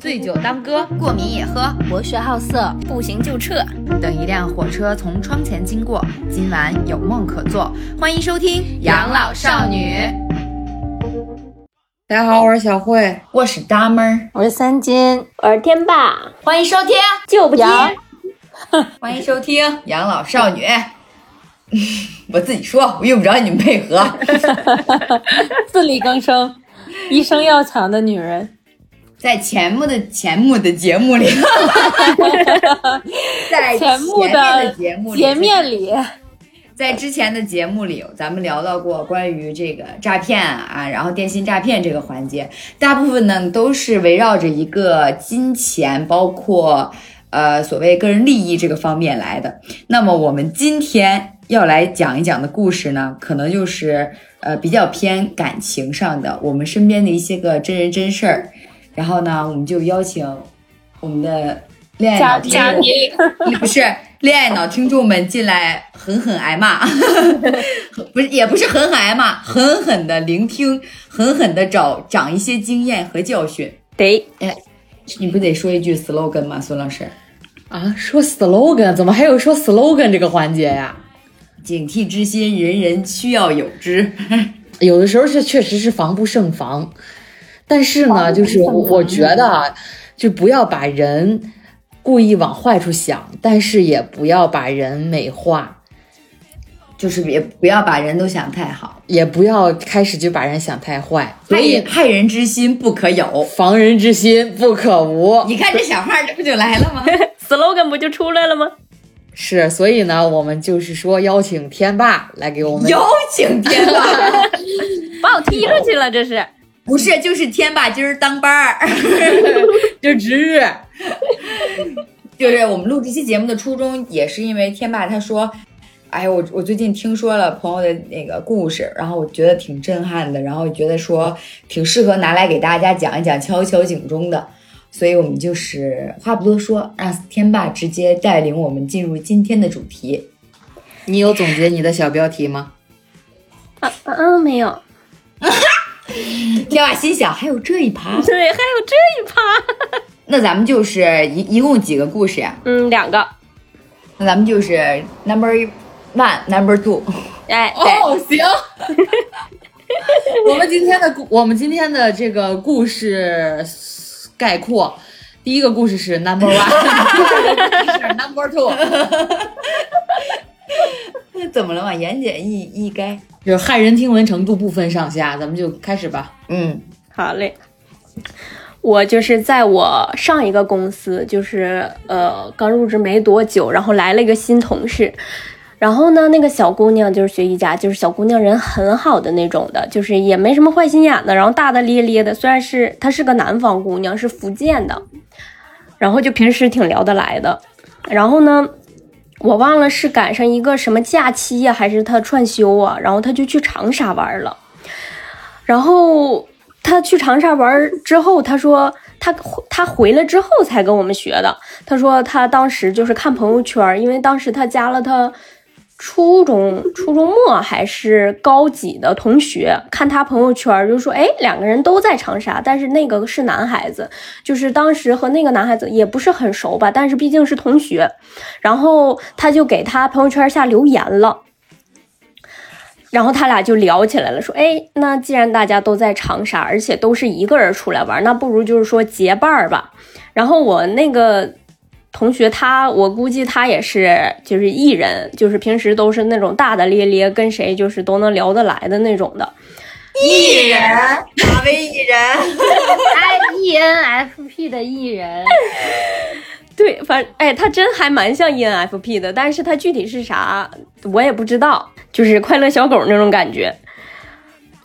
醉酒当歌，过敏也喝，博学好色，不行就撤。等一辆火车从窗前经过，今晚有梦可做。欢迎收听《养老少女》。大家好，我是小慧，我是大妹儿，我是三金，我是天霸。欢迎收听，就不听。欢迎收听《养老少女》。我自己说，我用不着你们配合。自力更生，一生要强的女人，在前目的前目的节目里，在前目的节目里，面里，在之前的节目里，咱们聊到过关于这个诈骗啊，然后电信诈骗这个环节，大部分呢都是围绕着一个金钱，包括呃所谓个人利益这个方面来的。那么我们今天。要来讲一讲的故事呢，可能就是呃比较偏感情上的，我们身边的一些个真人真事儿。然后呢，我们就邀请我们的恋爱脑嘉宾，不是恋爱脑听众们进来狠狠挨骂，不是也不是狠狠挨骂，狠狠的聆听，狠狠的找长一些经验和教训。得，哎，你不得说一句 slogan 吗，孙老师？啊，说 slogan，怎么还有说 slogan 这个环节呀？警惕之心，人人需要有之。有的时候是确实是防不胜防，但是呢，就是我觉得啊，就不要把人故意往坏处想，但是也不要把人美化，就是也不要把人都想太好，也不要开始就把人想太坏。所以害人之心不可有，防人之心不可无。你看这小话，这不就来了吗？slogan 不就出来了吗？是，所以呢，我们就是说邀请天霸来给我们邀请天霸，把我踢出去了，这是不是？就是天霸今儿当班儿，就值日，就是我们录这期节目的初衷，也是因为天霸他说，哎我我最近听说了朋友的那个故事，然后我觉得挺震撼的，然后觉得说挺适合拿来给大家讲一讲，敲敲警钟的。所以我们就是话不多说，让天霸直接带领我们进入今天的主题。你有总结你的小标题吗？啊啊，没有。天霸心想，还有这一趴？对，还有这一趴。那咱们就是一一共几个故事呀？嗯，两个。那咱们就是 number one，number two。哎，哦，行。我们今天的故，我们今天的这个故事。概括，第一个故事是 number one，第二是 number two，那怎么了嘛？言简意意赅，就是骇人听闻程度不分上下，咱们就开始吧。嗯，好嘞。我就是在我上一个公司，就是呃刚入职没多久，然后来了一个新同事。然后呢，那个小姑娘就是学瑜伽，就是小姑娘人很好的那种的，就是也没什么坏心眼的，然后大大咧咧的。虽然是她是个南方姑娘，是福建的，然后就平时挺聊得来的。然后呢，我忘了是赶上一个什么假期呀，还是他串休啊，然后他就去长沙玩了。然后他去长沙玩之后，他说他他回来之后才跟我们学的。他说他当时就是看朋友圈，因为当时他加了他。初中初中末还是高几的同学，看他朋友圈就说，哎，两个人都在长沙，但是那个是男孩子，就是当时和那个男孩子也不是很熟吧，但是毕竟是同学，然后他就给他朋友圈下留言了，然后他俩就聊起来了，说，哎，那既然大家都在长沙，而且都是一个人出来玩，那不如就是说结伴吧。然后我那个。同学，他我估计他也是，就是艺人，就是平时都是那种大大咧咧，跟谁就是都能聊得来的那种的艺人，哪位艺人？I E N F P 的艺人。对，反哎，他真还蛮像 E N F P 的，但是他具体是啥我也不知道，就是快乐小狗那种感觉。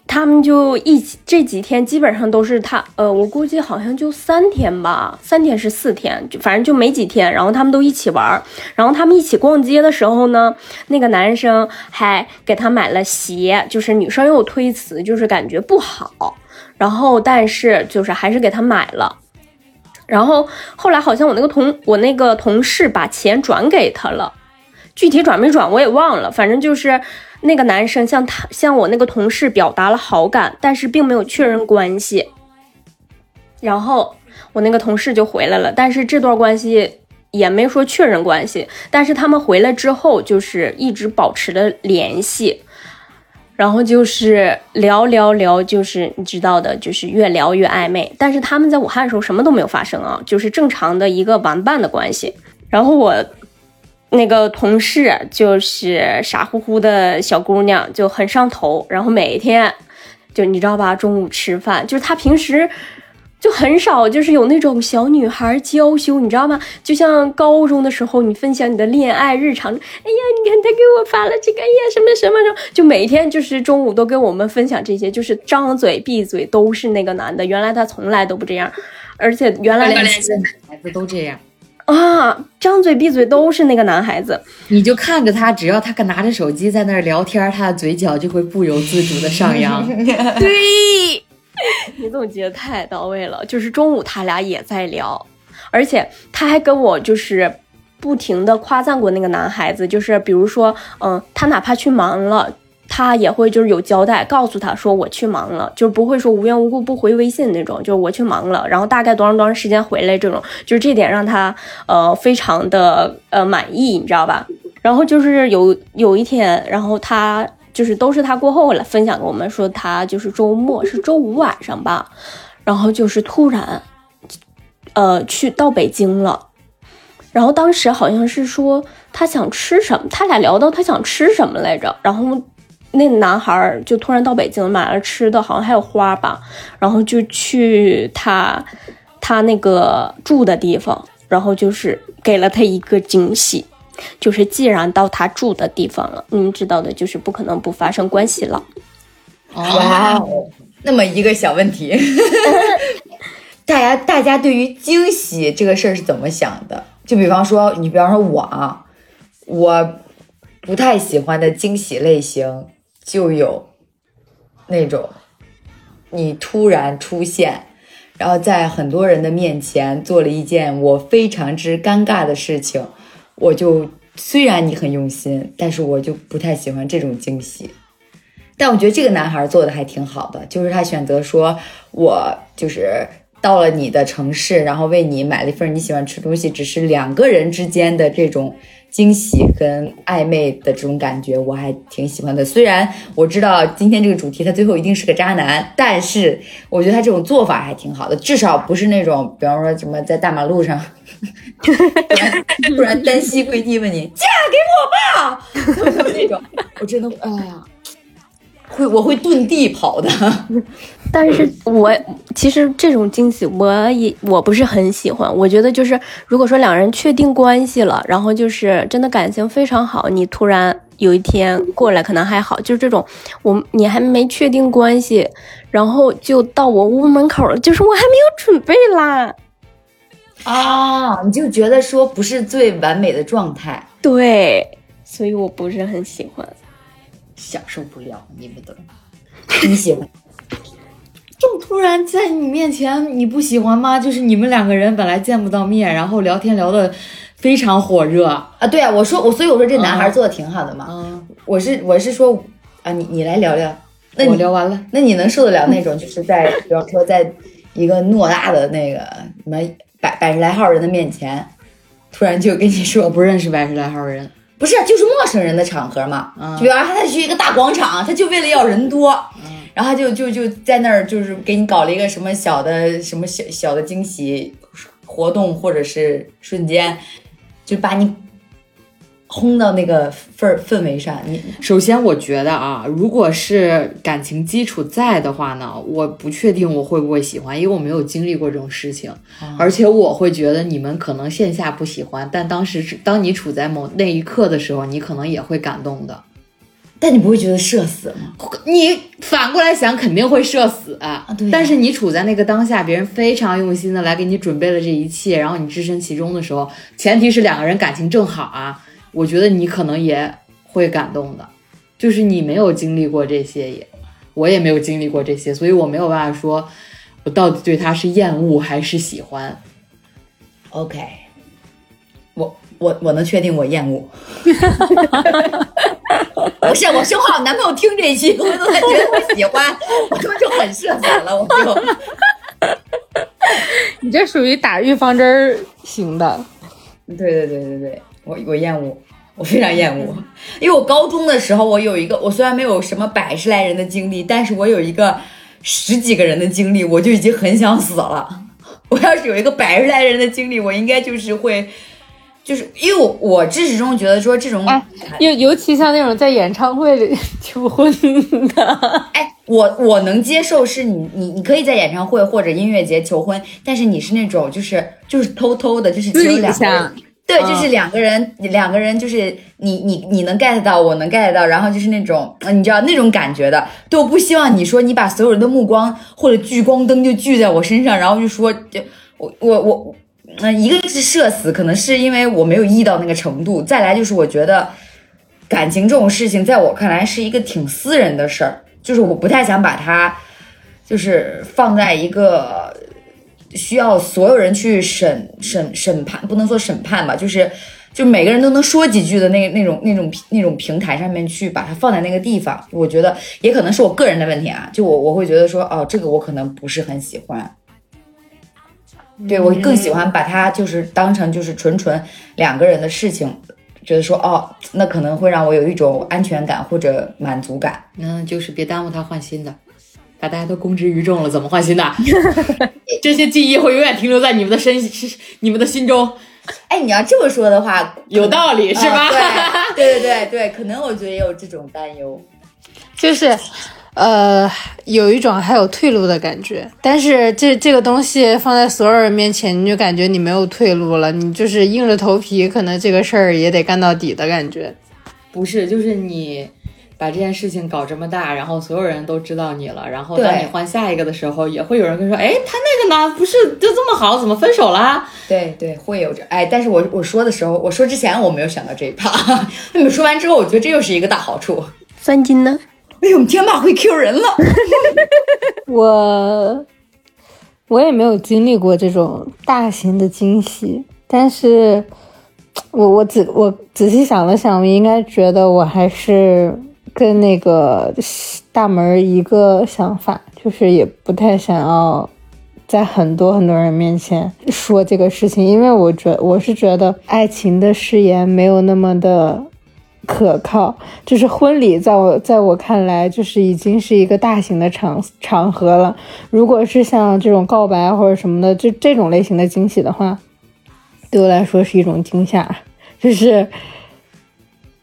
他们就一起这几天基本上都是他，呃，我估计好像就三天吧，三天是四天，就反正就没几天。然后他们都一起玩，然后他们一起逛街的时候呢，那个男生还给他买了鞋，就是女生有推辞，就是感觉不好，然后但是就是还是给他买了。然后后来好像我那个同我那个同事把钱转给他了，具体转没转我也忘了，反正就是。那个男生向他向我那个同事表达了好感，但是并没有确认关系。然后我那个同事就回来了，但是这段关系也没说确认关系，但是他们回来之后就是一直保持了联系，然后就是聊聊聊，就是你知道的，就是越聊越暧昧。但是他们在武汉的时候什么都没有发生啊，就是正常的一个玩伴的关系。然后我那个同事就是傻乎乎的小姑娘，就很上头，然后每天就你知道吧，中午吃饭，就是她平时。就很少，就是有那种小女孩娇羞，你知道吗？就像高中的时候，你分享你的恋爱日常，哎呀，你看他给我发了这个，哎呀，什么什么什么，就每天就是中午都跟我们分享这些，就是张嘴闭嘴都是那个男的。原来他从来都不这样，而且原来连男孩子都这样啊，张嘴闭嘴都是那个男孩子。你就看着他，只要他拿着手机在那儿聊天，他的嘴角就会不由自主的上扬。对。你总结的太到位了，就是中午他俩也在聊，而且他还跟我就是不停的夸赞过那个男孩子，就是比如说，嗯，他哪怕去忙了，他也会就是有交代，告诉他说我去忙了，就不会说无缘无故不回微信那种，就是我去忙了，然后大概多长多长时间回来这种，就是这点让他呃非常的呃满意，你知道吧？然后就是有有一天，然后他。就是都是他过后来分享给我们说，他就是周末是周五晚上吧，然后就是突然，呃，去到北京了，然后当时好像是说他想吃什么，他俩聊到他想吃什么来着，然后那男孩就突然到北京买了吃的，好像还有花吧，然后就去他他那个住的地方，然后就是给了他一个惊喜。就是既然到他住的地方了，你们知道的，就是不可能不发生关系了。哇哦，那么一个小问题，大家大家对于惊喜这个事儿是怎么想的？就比方说，你比方说我啊，我不太喜欢的惊喜类型就有那种你突然出现，然后在很多人的面前做了一件我非常之尴尬的事情。我就虽然你很用心，但是我就不太喜欢这种惊喜。但我觉得这个男孩做的还挺好的，就是他选择说，我就是到了你的城市，然后为你买了一份你喜欢吃东西，只是两个人之间的这种惊喜跟暧昧的这种感觉，我还挺喜欢的。虽然我知道今天这个主题他最后一定是个渣男，但是我觉得他这种做法还挺好的，至少不是那种，比方说什么在大马路上。突然，不然单膝跪地问你嫁给我吧，那种，我真的，哎呀，会我会遁地跑的。但是我其实这种惊喜，我也我不是很喜欢。我觉得就是，如果说两人确定关系了，然后就是真的感情非常好，你突然有一天过来可能还好。就是这种，我你还没确定关系，然后就到我屋门口了，就是我还没有准备啦。啊，你就觉得说不是最完美的状态，对，所以我不是很喜欢，享受不了你们的，你喜欢？这么突然在你面前，你不喜欢吗？就是你们两个人本来见不到面，然后聊天聊的非常火热啊，对啊，我说我，所以我说这男孩做的挺好的嘛，嗯，我是我是说啊，你你来聊聊，那我聊完了，那你能受得了那种就是在比方说在一个偌大的那个什么？百百十来号人的面前，突然就跟你说 不认识百十来号人，不是就是陌生人的场合嘛？就比方说他去一个大广场，他就为了要人多，然后他就就就在那儿就是给你搞了一个什么小的什么小小的惊喜活动或者是瞬间，就把你。轰到那个氛氛围上，你。首先我觉得啊，如果是感情基础在的话呢，我不确定我会不会喜欢，因为我没有经历过这种事情，而且我会觉得你们可能线下不喜欢，但当时当你处在某那一刻的时候，你可能也会感动的，但你不会觉得社死吗？你反过来想肯定会社死啊，但是你处在那个当下，别人非常用心的来给你准备了这一切，然后你置身其中的时候，前提是两个人感情正好啊。我觉得你可能也会感动的，就是你没有经历过这些，也我也没有经历过这些，所以我没有办法说，我到底对他是厌恶还是喜欢。OK，我我我能确定我厌恶。不是，我生怕我男朋友听这一期，我都觉得我喜欢，我他妈就很社死了，我就。你这属于打预防针儿型的。对对对对对，我我厌恶，我非常厌恶，因为我高中的时候，我有一个，我虽然没有什么百十来人的经历，但是我有一个十几个人的经历，我就已经很想死了。我要是有一个百十来人的经历，我应该就是会，就是因为我我至始终觉得说这种，哎尤尤其像那种在演唱会里 求婚的，哎，我我能接受是你你你可以在演唱会或者音乐节求婚，但是你是那种就是就是偷偷的，就是只有两个人。对，就是两个人，两个人就是你你你能 get 到，我能 get 到，然后就是那种，呃你知道那种感觉的。对，我不希望你说你把所有人的目光或者聚光灯就聚在我身上，然后就说，就我我我，那、一个是社死，可能是因为我没有意到那个程度，再来就是我觉得感情这种事情，在我看来是一个挺私人的事儿，就是我不太想把它就是放在一个。需要所有人去审审审判，不能说审判吧，就是就每个人都能说几句的那那种那种那种平台上面去把它放在那个地方，我觉得也可能是我个人的问题啊，就我我会觉得说哦，这个我可能不是很喜欢，对我更喜欢把它就是当成就是纯纯两个人的事情，觉得说哦，那可能会让我有一种安全感或者满足感。嗯，就是别耽误他换新的，把大家都公之于众了，怎么换新的？这些记忆会永远停留在你们的身、是你们的心中，哎，你要这么说的话，有道理是吧？对对对对，可能我觉得也有这种担忧。就是，呃，有一种还有退路的感觉。但是这这个东西放在所有人面前，你就感觉你没有退路了，你就是硬着头皮，可能这个事儿也得干到底的感觉。不是，就是你把这件事情搞这么大，然后所有人都知道你了，然后当你换下一个的时候，也会有人跟你说，哎，他那个呢，不是就这么好，怎么分手啦？对对，会有这哎，但是我我说的时候，我说之前我没有想到这一趴，那你们说完之后，我觉得这又是一个大好处。三金呢？哎呦，我们天霸会 Q 人了。我我也没有经历过这种大型的惊喜，但是我我仔我仔细想了想，我应该觉得我还是跟那个大门一个想法，就是也不太想要在很多很多人面前说这个事情，因为我觉我是觉得爱情的誓言没有那么的可靠，就是婚礼在我在我看来，就是已经是一个大型的场场合了。如果是像这种告白或者什么的，这这种类型的惊喜的话，对我来说是一种惊吓，就是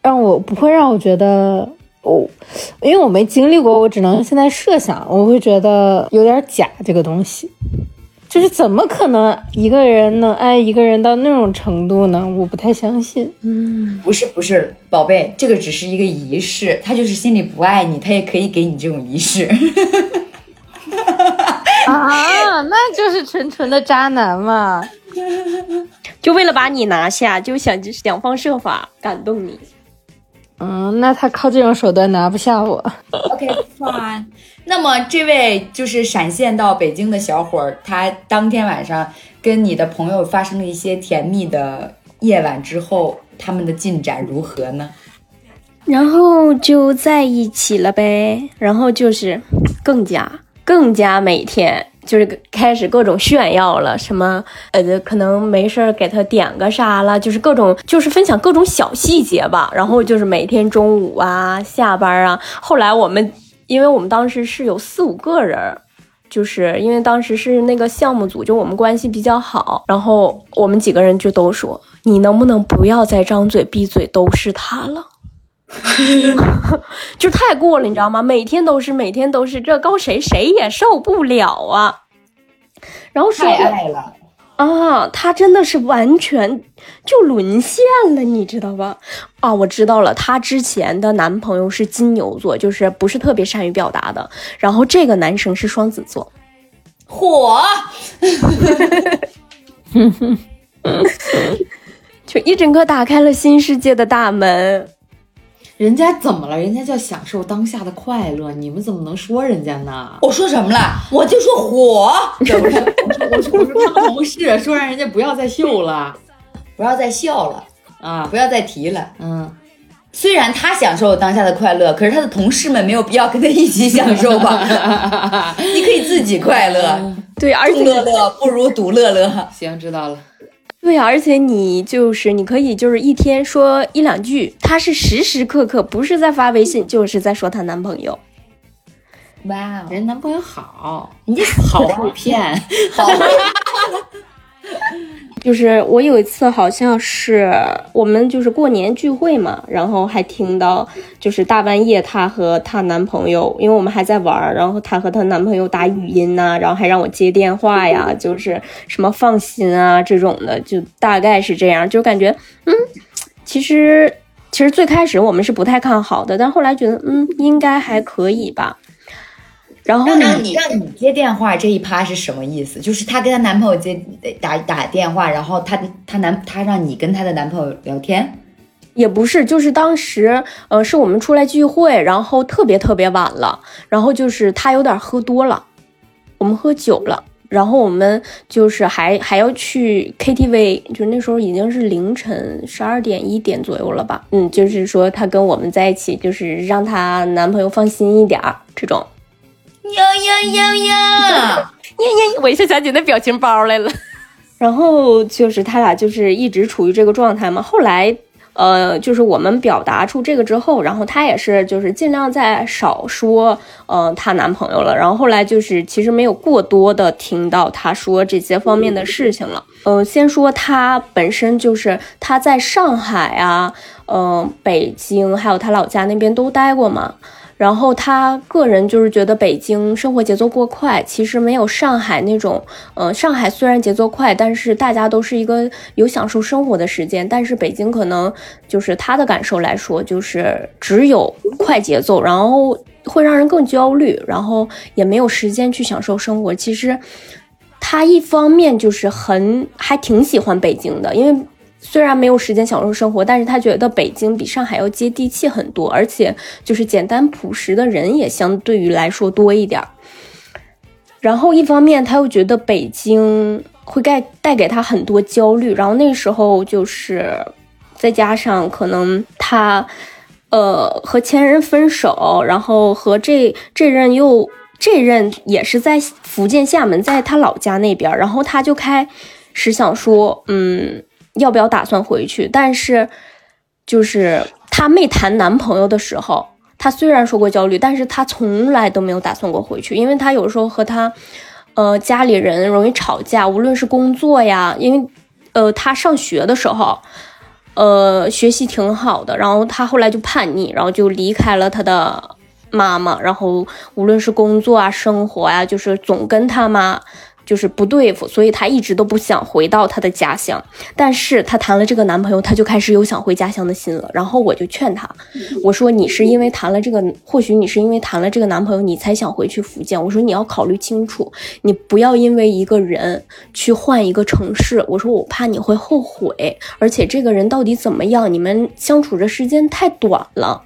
让我不会让我觉得。我、因为我没经历过，我只能现在设想，我会觉得有点假这个东西，就是怎么可能一个人能爱一个人到那种程度呢？我不太相信。嗯不是不是，宝贝，这个只是一个仪式，他就是心里不爱你，他也可以给你这种仪式。啊，那就是纯纯的渣男嘛！就为了把你拿下，就想想方设法感动你。嗯，那他靠这种手段拿不下我。OK fine。那么这位就是闪现到北京的小伙儿，他当天晚上跟你的朋友发生了一些甜蜜的夜晚之后，他们的进展如何呢？然后就在一起了呗，然后就是更加更加每天就是开始各种炫耀了，什么呃可能没事儿给他点个啥了，就是各种就是分享各种小细节吧。然后就是每天中午啊、下班啊，后来我们因为我们当时是有四五个人。就是因为当时是那个项目组，就我们关系比较好，然后我们几个人就都说，你能不能不要再张嘴闭嘴都是他了。就太过了，你知道吗？每天都是，每天都是，这高谁谁也受不了啊。然后说太爱了，啊，他真的是完全就沦陷了，你知道吧？啊，我知道了，她之前的男朋友是金牛座，就是不是特别善于表达的。然后这个男生是双子座，火，就一整个打开了新世界的大门。人家怎么了？人家叫享受当下的快乐，你们怎么能说人家呢？我说什么了？我就说火，这不是我说我说他同事说让人家不要再秀了不要再笑了，啊，不要再提了。嗯，虽然他享受当下的快乐，可是他的同事们没有必要跟他一起享受吧？你可以自己快乐，对，而且众乐乐不如独乐乐。行，知道了。对，而且你就是你可以就是一天说一两句，他是时时刻刻不是在发微信，就是在说她男朋友。哇哦，人男朋友好，你好会骗，好，就是我有一次好像是我们就是过年聚会嘛，然后还听到就是大半夜她和她男朋友，因为我们还在玩，然后她和她男朋友打语音呐、然后还让我接电话呀，就是什么放心啊这种的，就大概是这样，就感觉嗯，其实其实最开始我们是不太看好的，但后来觉得嗯应该还可以吧。然后呢让？你让你接电话这一趴是什么意思？就是她跟她男朋友接打打电话，然后她她男她让你跟她的男朋友聊天。也不是，就是当时，呃，是我们出来聚会，然后特别特别晚了，然后就是他有点喝多了，我们喝酒了，然后我们就是还还要去 KTV，就那时候已经是凌晨十二点一点左右了吧，嗯，就是说她跟我们在一起，就是让她男朋友放心一点儿这种。呀呀呀呀！呀呀！我一下想起那表情包来了。然后就是他俩就是一直处于这个状态嘛。后来，呃，就是我们表达出这个之后，然后她也是就是尽量在少说，呃，她男朋友了。然后后来就是其实没有过多的听到她说这些方面的事情了。呃，先说她本身就是她在上海啊，呃，北京还有她老家那边都待过嘛。然后他个人就是觉得北京生活节奏过快，其实没有上海那种，呃，上海虽然节奏快，但是大家都是一个有享受生活的时间，但是北京可能就是他的感受来说，就是只有快节奏，然后会让人更焦虑，然后也没有时间去享受生活。其实他一方面就是很还挺喜欢北京的，因为。虽然没有时间享受生活，但是他觉得北京比上海要接地气很多，而且就是简单朴实的人也相对于来说多一点儿。然后一方面他又觉得北京会带带给他很多焦虑，然后那时候就是再加上可能他呃和前任分手，然后和这这任又这任也是在福建厦门，在他老家那边，然后他就开始想说，嗯。要不要打算回去？但是，就是她没谈男朋友的时候，她虽然说过焦虑，但是她从来都没有打算过回去，因为她有时候和她，呃，家里人容易吵架，无论是工作呀，因为，呃，她上学的时候，呃，学习挺好的，然后她后来就叛逆，然后就离开了她的妈妈，然后无论是工作啊、生活呀，就是总跟她妈。就是不对付，所以她一直都不想回到她的家乡。但是她谈了这个男朋友，她就开始有想回家乡的心了。然后我就劝她，我说你是因为谈了这个，或许你是因为谈了这个男朋友，你才想回去福建。我说你要考虑清楚，你不要因为一个人去换一个城市。我说我怕你会后悔，而且这个人到底怎么样，你们相处的时间太短了。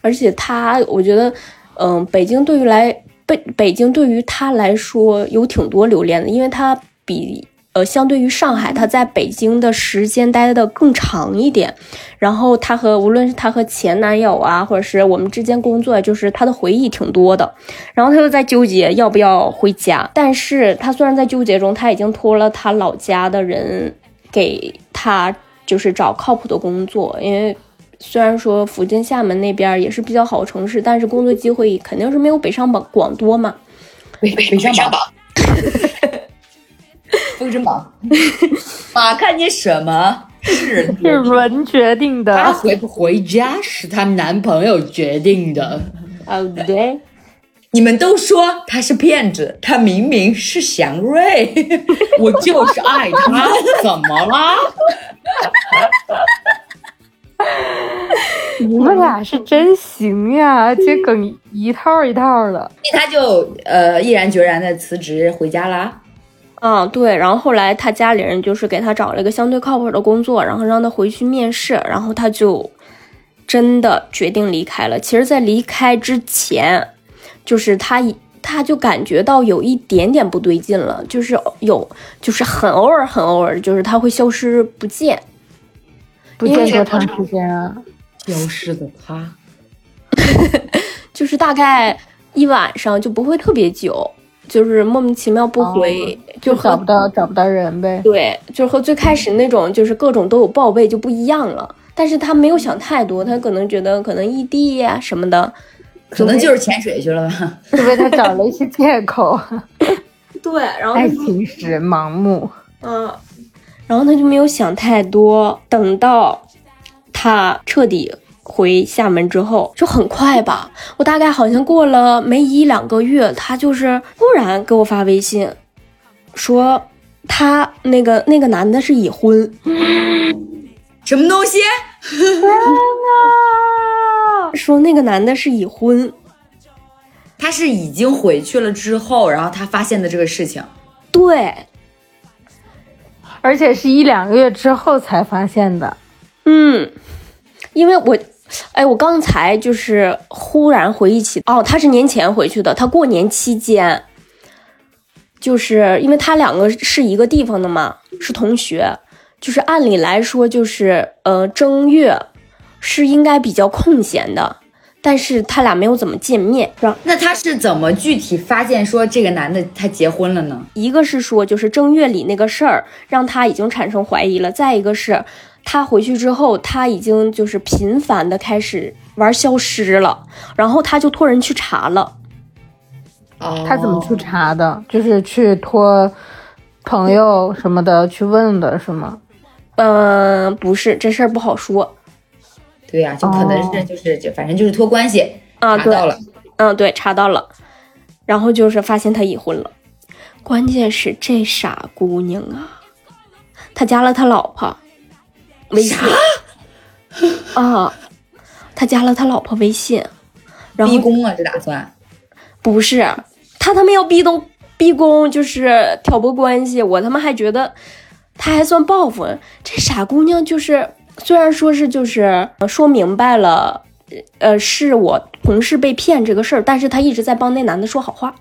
而且他，我觉得，嗯，北京对于来。北北京对于他来说有挺多留恋的，因为他比呃相对于上海，他在北京的时间待的更长一点。然后他和无论是他和前男友啊，或者是我们之间工作，就是他的回忆挺多的。然后他又在纠结要不要回家，但是他虽然在纠结中，他已经托了他老家的人给他就是找靠谱的工作，因为。虽然说福建厦门那边也是比较好城市，但是工作机会肯定是没有北上广广多嘛。北北上榜，封神榜，马看见什么是 是人决定她的。回不回家是她男朋友决定的。哦，对，你们都说他是骗子，他明明是祥瑞。我就是爱他，怎么了？你们俩是真行呀，这梗一套一套的。他就呃毅然决然的辞职回家啦。嗯，对。然后后来他家里人就是给他找了一个相对靠谱的工作，然后让他回去面试，然后他就真的决定离开了。其实，在离开之前，就是他一他就感觉到有一点点不对劲了，就是有就是很偶尔很偶尔，就是他会消失不见。不见多长时间啊？消失的他，就是大概一晚上就不会特别久，就是莫名其妙不回，就和找不到找不到人呗。对，就是和最开始那种就是各种都有报备就不一样了。但是他没有想太多，他可能觉得可能异地呀、什么的，可能就是潜水去了吧。是不是他找了一些借口？对，然后爱情使盲目。嗯，然后他就没有想太多，等到他彻底回厦门之后，就很快吧，我大概好像过了没一两个月，他就是突然给我发微信，说他那个那个男的是已婚，什么东西？说那个男的是已婚，他是已经回去了之后，然后他发现的这个事情。对，而且是一两个月之后才发现的。嗯，因为我，哎，我刚才就是忽然回忆起，哦，他是年前回去的，他过年期间，就是因为他两个是一个地方的嘛，是同学，就是按理来说，就是呃正月是应该比较空闲的，但是他俩没有怎么见面，然后那他是怎么具体发现说这个男的他结婚了呢？一个是说就是正月里那个事儿让他已经产生怀疑了，再一个是他回去之后他已经就是频繁的开始玩消失了，然后他就托人去查了，哦他怎么去查的？就是去托朋友什么的去问的，是吗？嗯、不是这事儿不好说对呀、就可能是就是就反正就是托关系啊，对，查到了。嗯，对，查到了，然后就是发现他已婚了，关键是这傻姑娘啊，他加了他老婆微信啊，他加了他老婆微信，然后逼宫啊，这打算。不是，他他妈要逼东逼宫，就是挑拨关系。我他妈还觉得他还算报复。这傻姑娘就是，虽然说是就是呃说明白了，呃，是我同事被骗这个事儿，但是他一直在帮那男的说好话。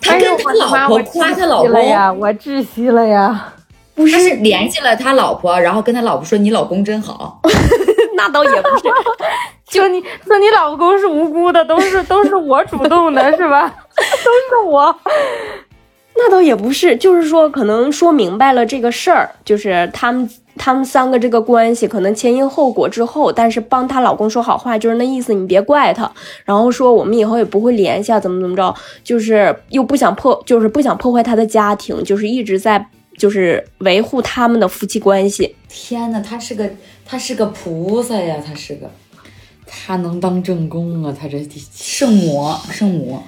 他跟他老婆夸他老公，了呀，我窒息了呀。不是联系了他老婆，然后跟他老婆说你老公真好。那倒也不是，就你说你老公是无辜的，都是都是我主动的，是吧？都是我。那倒也不是，就是说可能说明白了这个事儿，就是他们他们三个这个关系可能前因后果之后，但是帮她老公说好话，就是那意思，你别怪他，然后说我们以后也不会联系啊，怎么怎么着，就是又不想破，就是不想破坏他的家庭，就是一直在就是维护他们的夫妻关系。天哪，他是个他是个菩萨呀，他是个他能当正宫啊？他这圣母，圣母。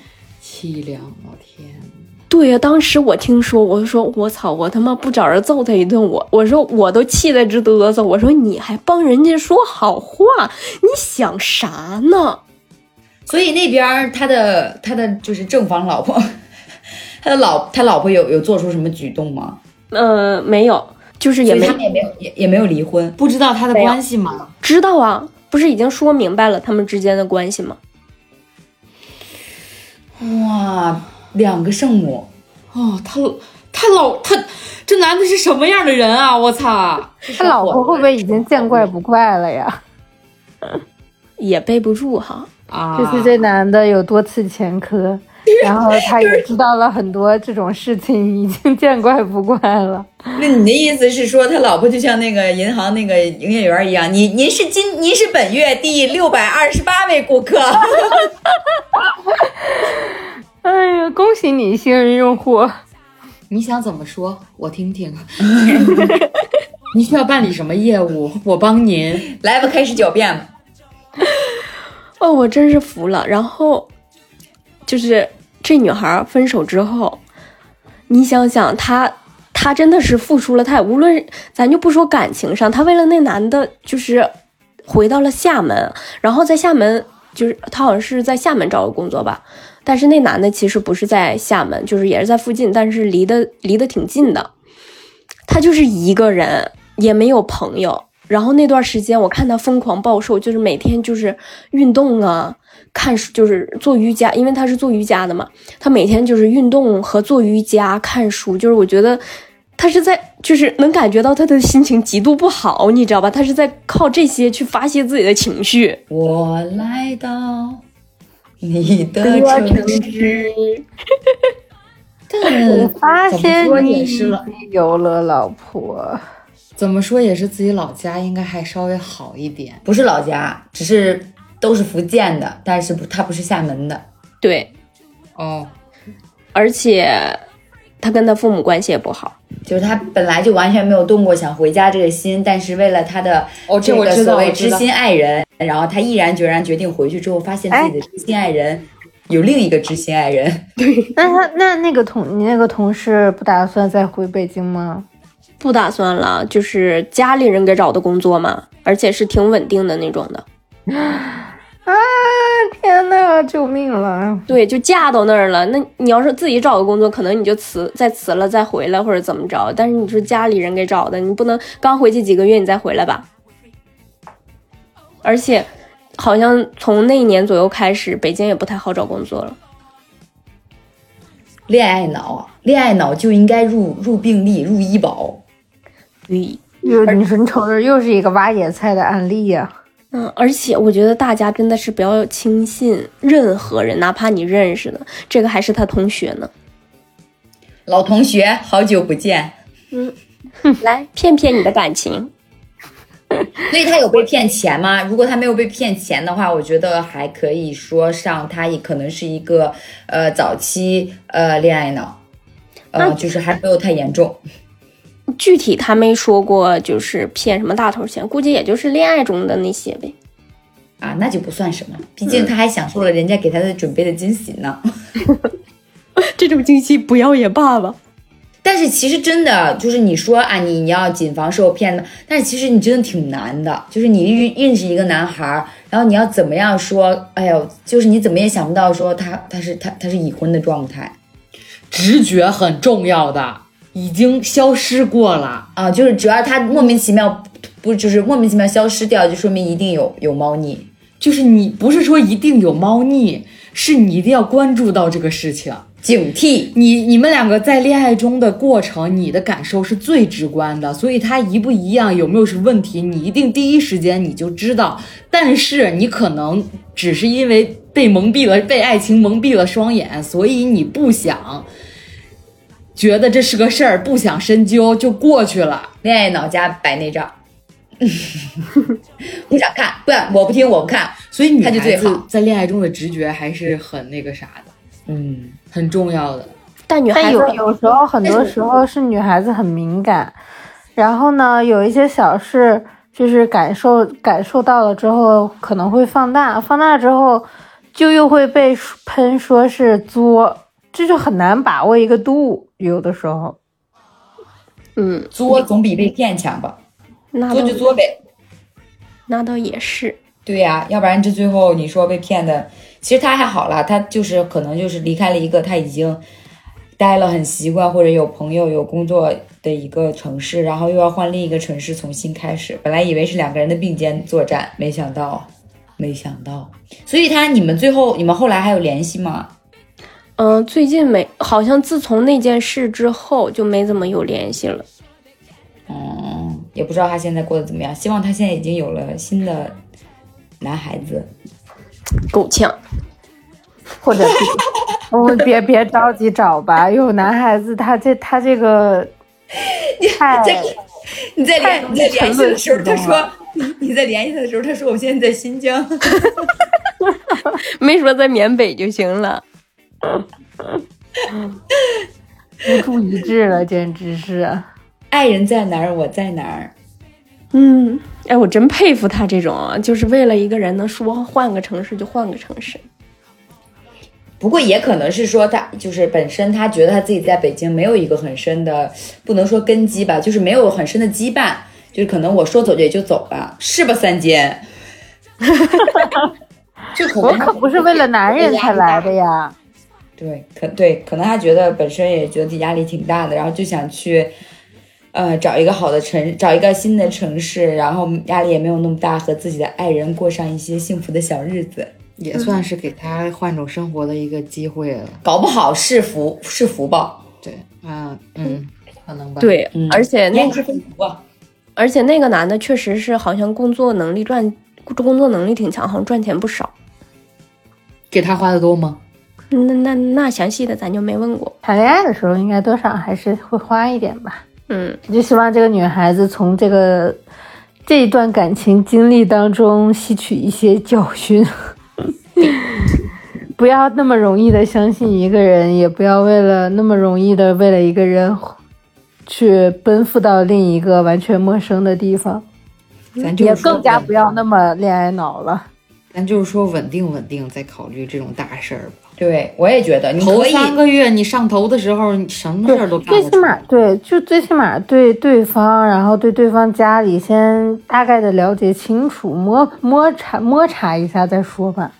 凄凉啊！天！对呀、当时我听说，我就说我操，我他妈不找人揍他一顿，我我说我都气得直嘚瑟，我说你还帮人家说好话，你想啥呢？所以那边他的他的就是正房老婆，他的老他老婆有有做出什么举动吗？呃，没有，就是也没他们也没有也也没有离婚。不知道他的关系吗？知道啊，不是已经说明白了他们之间的关系吗？哇，两个圣母，哦，他他老他这男的是什么样的人啊？我操！他老婆会不会已经见怪不怪了呀？也背不住哈。啊，就是这男的有多次前科，然后他也知道了很多这种事情，已经见怪不怪了。那你的意思是说他老婆就像那个银行那个营业员一样？您您是今您是本月第六百二十八位顾客。哎呀，恭喜你，新人用户！你想怎么说？我听听。你需要办理什么业务？我帮您。来吧，开始狡辩吧。哦，我真是服了。然后就是这女孩分手之后，你想想，她她真的是付出了太，无论咱就不说感情上，她为了那男的，就是回到了厦门，然后在厦门，就是她好像是在厦门找的工作吧。但是那男的其实不是在厦门，就是也是在附近，但是离得离得挺近的。他就是一个人，也没有朋友。然后那段时间，我看他疯狂暴瘦，就是每天就是运动啊，看书，就是做瑜伽，因为他是做瑜伽的嘛。他每天就是运动和做瑜伽、看书，就是我觉得他是在就是能感觉到他的心情极度不好，你知道吧？他是在靠这些去发泄自己的情绪。我来到你的城市，我发现你有了老婆，怎么说也是自己老家，应该还稍微好一点。不是老家，只是都是福建的，但是不，他不是厦门的。对，哦，而且他跟他父母关系也不好。就是他本来就完全没有动过想回家这个心，但是为了他的哦这我个知道所谓知心爱人，然后他毅然决然决定回去之后，发现自己的知心爱人有另一个知心爱人。对那他那那个同你那个同事不打算再回北京吗？不打算了，就是家里人给找的工作嘛，而且是挺稳定的那种的。啊！天呐，救命了！对，就嫁到那儿了。那你要是自己找个工作，可能你就辞，再辞了再回来或者怎么着。但是你说家里人给找的，你不能刚回去几个月你再回来吧？而且，好像从那一年左右开始，北京也不太好找工作了。恋爱脑啊，恋爱脑就应该入入病历、入医保。对，又你说你瞅着又是一个挖野菜的案例呀、嗯，而且我觉得大家真的是不要轻信任何人，哪怕你认识的，这个还是他同学呢。老同学，好久不见。嗯来骗骗你的感情。所以他有被骗钱吗？如果他没有被骗钱的话，我觉得还可以说上他也可能是一个呃早期呃恋爱脑，呃就是还没有太严重。具体他没说过，就是骗什么大头钱，估计也就是恋爱中的那些呗。啊，那就不算什么，毕竟他还享受了人家给他的准备的惊喜呢。这种惊喜不要也罢了。但是其实真的就是你说啊，你你要谨防受骗的，但是其实你真的挺难的。就是你认认识一个男孩儿，然后你要怎么样说？哎呦，就是你怎么也想不到说他他是他他是已婚的状态直觉很重要的，已经消失过了。啊，就是只要他莫名其妙不就是莫名其妙消失掉，就说明一定有有猫腻。就是你不是说一定有猫腻，是你一定要关注到这个事情。警惕，你你们两个在恋爱中的过程，你的感受是最直观的，所以他一不一样，有没有什么问题，你一定第一时间你就知道。但是你可能只是因为被蒙蔽了，被爱情蒙蔽了双眼，所以你不想觉得这是个事儿，不想深究就过去了。恋爱脑加白内障，不想看，不，我不听，我不看。所以女孩他就最好子在恋爱中的直觉还是很那个啥的，嗯，很重要的。但但女孩子有有时候很多时候是女孩子很敏感，然后呢，有一些小事就是感受感受到了之后可能会放大，放大之后就又会被喷说是作，这就很难把握一个度，有的时候。嗯，作总比被骗强吧？那作就作呗。那倒也是。对呀、要不然这最后你说被骗的，其实他还好啦，他就是可能就是离开了一个他已经待了很习惯或者有朋友有工作的一个城市，然后又要换另一个城市重新开始。本来以为是两个人的并肩作战，没想到，没想到。所以他你们最后你们后来还有联系吗？嗯、最近没，好像自从那件事之后就没怎么有联系了。嗯，也不知道他现在过得怎么样。希望他现在已经有了新的男孩子。够呛。或者是我们别别着急找吧，有男孩子他这他这个 太你在联你在联系的时候，他说你你在联系他的时候，他说我现在在新疆。没说在缅北就行了。孤注一掷了，简直是。爱人在哪儿，我在哪儿。嗯，哎，我真佩服他这种啊，就是为了一个人能说换个城市就换个城市。不过也可能是说他就是本身他觉得他自己在北京没有一个很深的，不能说根基吧，就是没有很深的羁绊，就是可能我说走就也就走了，是吧，三金？就可能我可不是为了男人才来的呀。对，可对，可能他觉得本身也觉得自己压力挺大的，然后就想去，呃，找一个好的城，找一个新的城市，然后压力也没有那么大，和自己的爱人过上一些幸福的小日子。也算是给他换种生活的一个机会了。搞不好是福是福报。对，啊，嗯，可能吧。，对，嗯而且那验尸分途啊，而且那个男的确实是好像工作能力赚工作能力挺强，好像赚钱不少。给他花的多吗？那那那详细的咱就没问过。谈恋爱的时候应该多少还是会花一点吧。嗯，就希望这个女孩子从这个这一段感情经历当中吸取一些教训，不要那么容易的相信一个人，也不要为了那么容易的为了一个人去奔赴到另一个完全陌生的地方，也咱就也更加不要那么恋爱脑了。咱就是说稳定稳定，再考虑这种大事儿吧。对我也觉得你头可以三个月你上头的时候，你什么事儿都干最起。码对，就最起码对对方，然后对对方家里先大概的了解清楚，摸摸查摸查一下再说吧。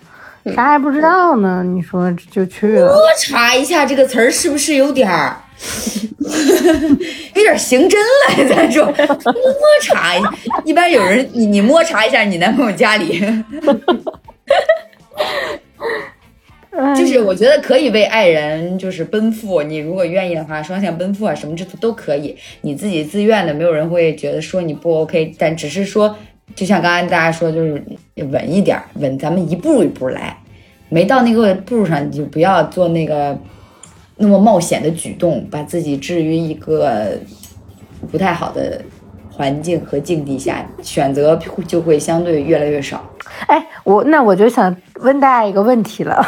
啥也不知道呢？你说就去了，摸查一下这个词儿是不是有点儿，有点刑侦了？咱说摸查一下，一般有人你你摸查一下你男朋友家里，就是我觉得可以为爱人就是奔赴，你如果愿意的话，双向奔赴啊，什么这都可以，你自己自愿的，没有人会觉得说你不 OK，但只是说，就像刚才大家说，就是稳一点儿，稳，咱们一步一步来，没到那个步上，你就不要做那个那么冒险的举动，把自己置于一个不太好的环境和境地下，选择就会相对越来越少。哎，我那我就想问大家一个问题了，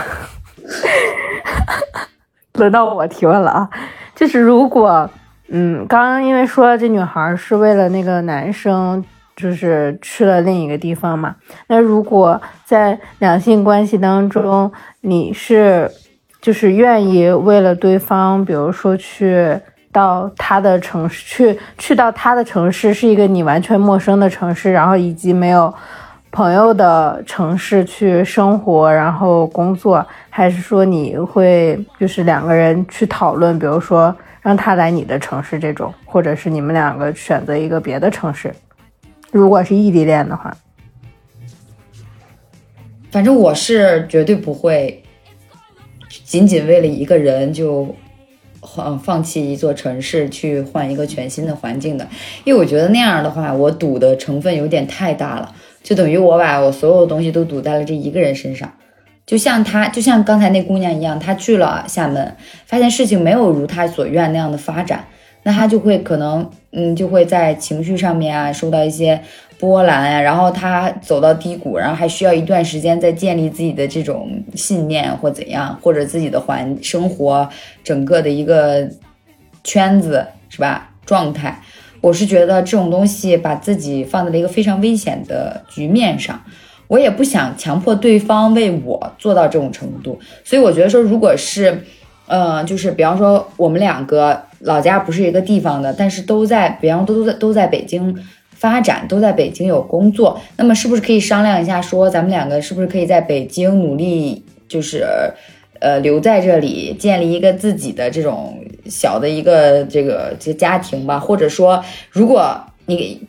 轮到我提问了啊，就是如果，嗯，刚刚因为说这女孩是为了那个男生，就是去了另一个地方嘛，那如果在两性关系当中，你是就是愿意为了对方，比如说去。到他的城市去，去到他的城市是一个你完全陌生的城市，然后以及没有朋友的城市去生活，然后工作，还是说你会就是两个人去讨论，比如说让他来你的城市这种，或者是你们两个选择一个别的城市，如果是异地恋的话，反正我是绝对不会仅仅为了一个人就放放弃一座城市去换一个全新的环境的，因为我觉得那样的话，我赌的成分有点太大了，就等于我把我所有的东西都赌在了这一个人身上。就像他，就像刚才那姑娘一样，她去了厦门，发现事情没有如她所愿那样的发展，那她就会可能，嗯，就会在情绪上面啊受到一些波澜啊，然后她走到低谷，然后还需要一段时间再建立自己的这种信念或怎样，或者自己的环生活整个的一个圈子是吧状态。我是觉得这种东西把自己放在了一个非常危险的局面上。我也不想强迫对方为我做到这种程度，所以我觉得说，如果是，呃，就是比方说我们两个老家不是一个地方的，但是都在，比方都都在都在北京发展，都在北京有工作，那么是不是可以商量一下，说咱们两个是不是可以在北京努力，就是，呃，留在这里，建立一个自己的这种小的一个这个这家庭吧，或者说，如果你。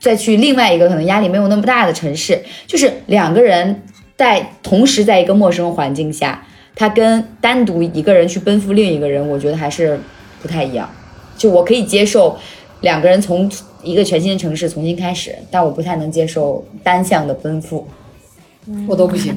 再去另外一个可能压力没有那么大的城市，就是两个人在同时在一个陌生环境下，他跟单独一个人去奔赴另一个人，我觉得还是不太一样。就我可以接受两个人从一个全新的城市重新开始，但我不太能接受单向的奔赴，我都不行。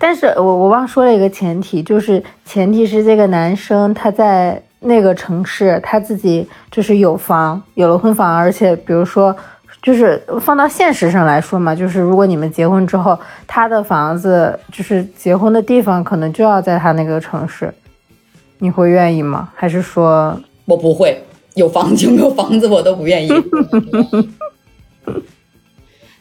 但是我我忘说了一个前提，就是前提是这个男生他在那个城市他自己就是有房，有了婚房，而且比如说。就是放到现实上来说嘛，就是如果你们结婚之后，他的房子就是结婚的地方，可能就要在他那个城市，你会愿意吗？还是说我不会？有房就没有房子，我都不愿意。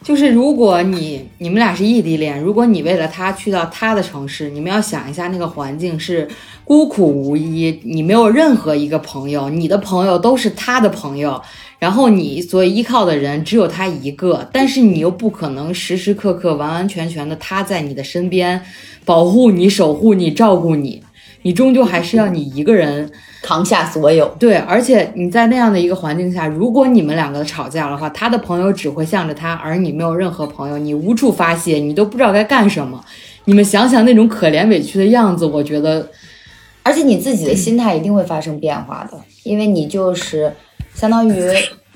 就是如果你你们俩是异地恋，如果你为了他去到他的城市，你们要想一下那个环境是孤苦无依，你没有任何一个朋友，你的朋友都是他的朋友。然后你所依靠的人只有他一个，但是你又不可能时时刻刻完完全全的他在你的身边，保护你、守护你、照顾你，你终究还是要你一个人扛下所有。对，而且你在那样的一个环境下，如果你们两个吵架的话，他的朋友只会向着他，而你没有任何朋友，你无处发泄，你都不知道该干什么。你们想想那种可怜委屈的样子，我觉得，而且你自己的心态一定会发生变化的，因为你就是。相当于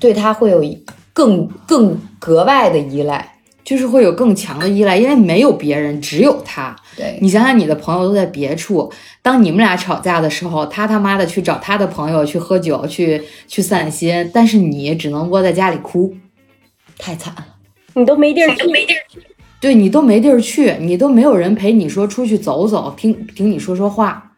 对他会有更更格外的依赖。就是会有更强的依赖，因为没有别人，只有他。对你想想，你的朋友都在别处，当你们俩吵架的时候，他他妈的去找他的朋友去喝酒，去去散心，但是你只能窝在家里哭，太惨了。你都没地儿去，没地儿去。对你都没地儿去，你都没有人陪你说出去走走，听听你说说话。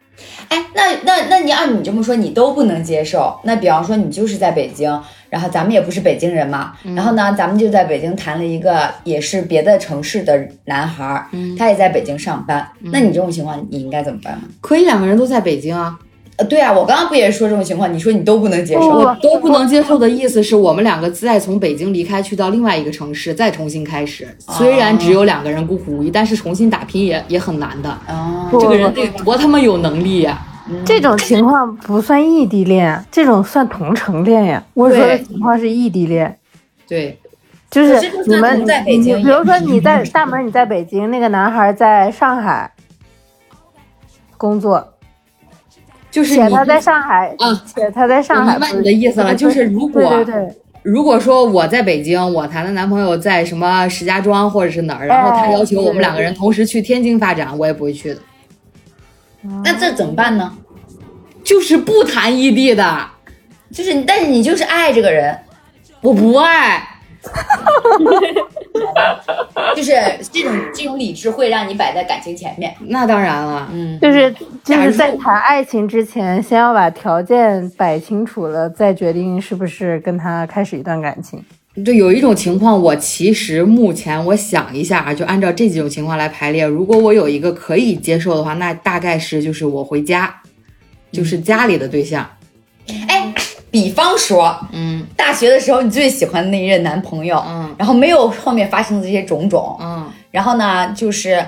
哎，那那那你按你这么说，你都不能接受。那比方说，你就是在北京，然后咱们也不是北京人嘛，然后呢，咱们就在北京谈了一个也是别的城市的男孩儿，他也在北京上班。那你这种情况，你应该怎么办呢？可以两个人都在北京啊，呃，对啊，我刚刚不也说这种情况，你说你都不能接受，我都不能接受的意思是我们两个再从北京离开，去到另外一个城市，再重新开始。虽然只有两个人孤苦无依，但是重新打拼也也很难的。啊，这个人得多他妈有能力呀、这种情况不算异地恋，这种算同城恋呀。我说的情况是异地恋，对，就是你们同在北你京比如说你在大门，你在北京，那个男孩在上海工作，就是他在上海，啊且他在上海，我明白你的意思了，就是如果对对对，如果说我在北京，我谈的男朋友在什么石家庄或者是哪儿，然后他要求我们两个人同时去天津发展，我也不会去的。那这怎么办呢？就是不谈异地的，就是，但是你就是爱这个人，我不爱。就是这种这种理智会让你摆在感情前面。那当然了，嗯，就是就假如是在谈爱情之前，先要把条件摆清楚了，再决定是不是跟他开始一段感情。对，有一种情况，我其实目前我想一下啊，就按照这几种情况来排列。如果我有一个可以接受的话，那大概是就是我回家，就是家里的对象。哎，比方说，嗯大学的时候你最喜欢的那一任男朋友，嗯然后没有后面发生的这些种种，嗯然后呢，就是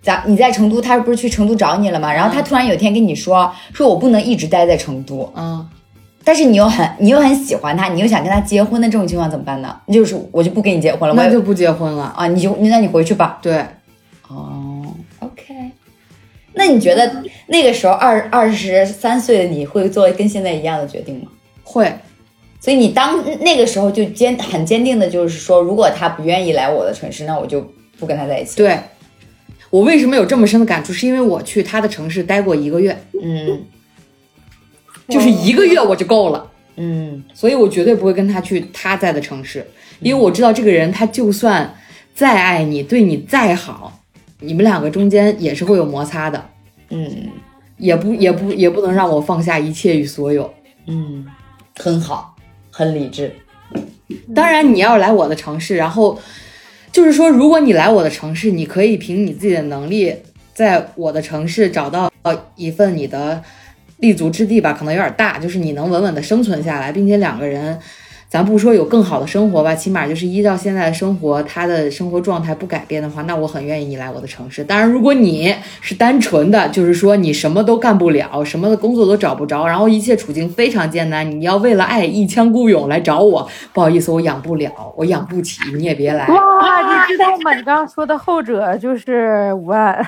咱你在成都，他不是去成都找你了吗？然后他突然有一天跟你说，说我不能一直待在成都，嗯，但是你又很你又很喜欢他，你又想跟他结婚的这种情况怎么办呢？就是我就不跟你结婚了，我那就不结婚了。啊，你就那你回去吧。对，哦，OK。那你觉得那个时候二二十三岁的你会做跟现在一样的决定吗？会。所以你当那个时候就坚很坚定的，就是说，如果他不愿意来我的城市，那我就不跟他在一起。，对，我为什么有这么深的感触？是因为我去他的城市待过一个月，嗯。就是一个月我就够了，嗯。所以我绝对不会跟他去他在的城市，因为我知道这个人他就算再爱你，对你再好，你们两个中间也是会有摩擦的，嗯。也不也不也不能让我放下一切与所有。嗯，很好，很理智。当然，你要来我的城市，然后就是说，如果你来我的城市，你可以凭你自己的能力，在我的城市找到一份你的立足之地吧，可能有点大，就是你能稳稳的生存下来，并且两个人，咱不说有更好的生活吧，起码就是依照现在的生活，他的生活状态不改变的话，那我很愿意你来我的城市。当然，如果你是单纯的，就是说你什么都干不了，什么的工作都找不着，然后一切处境非常艰难，你要为了爱一腔孤勇来找我，不好意思，我养不了，我养不起，你也别来。哇，你知道吗？你刚刚说的后者就是五万，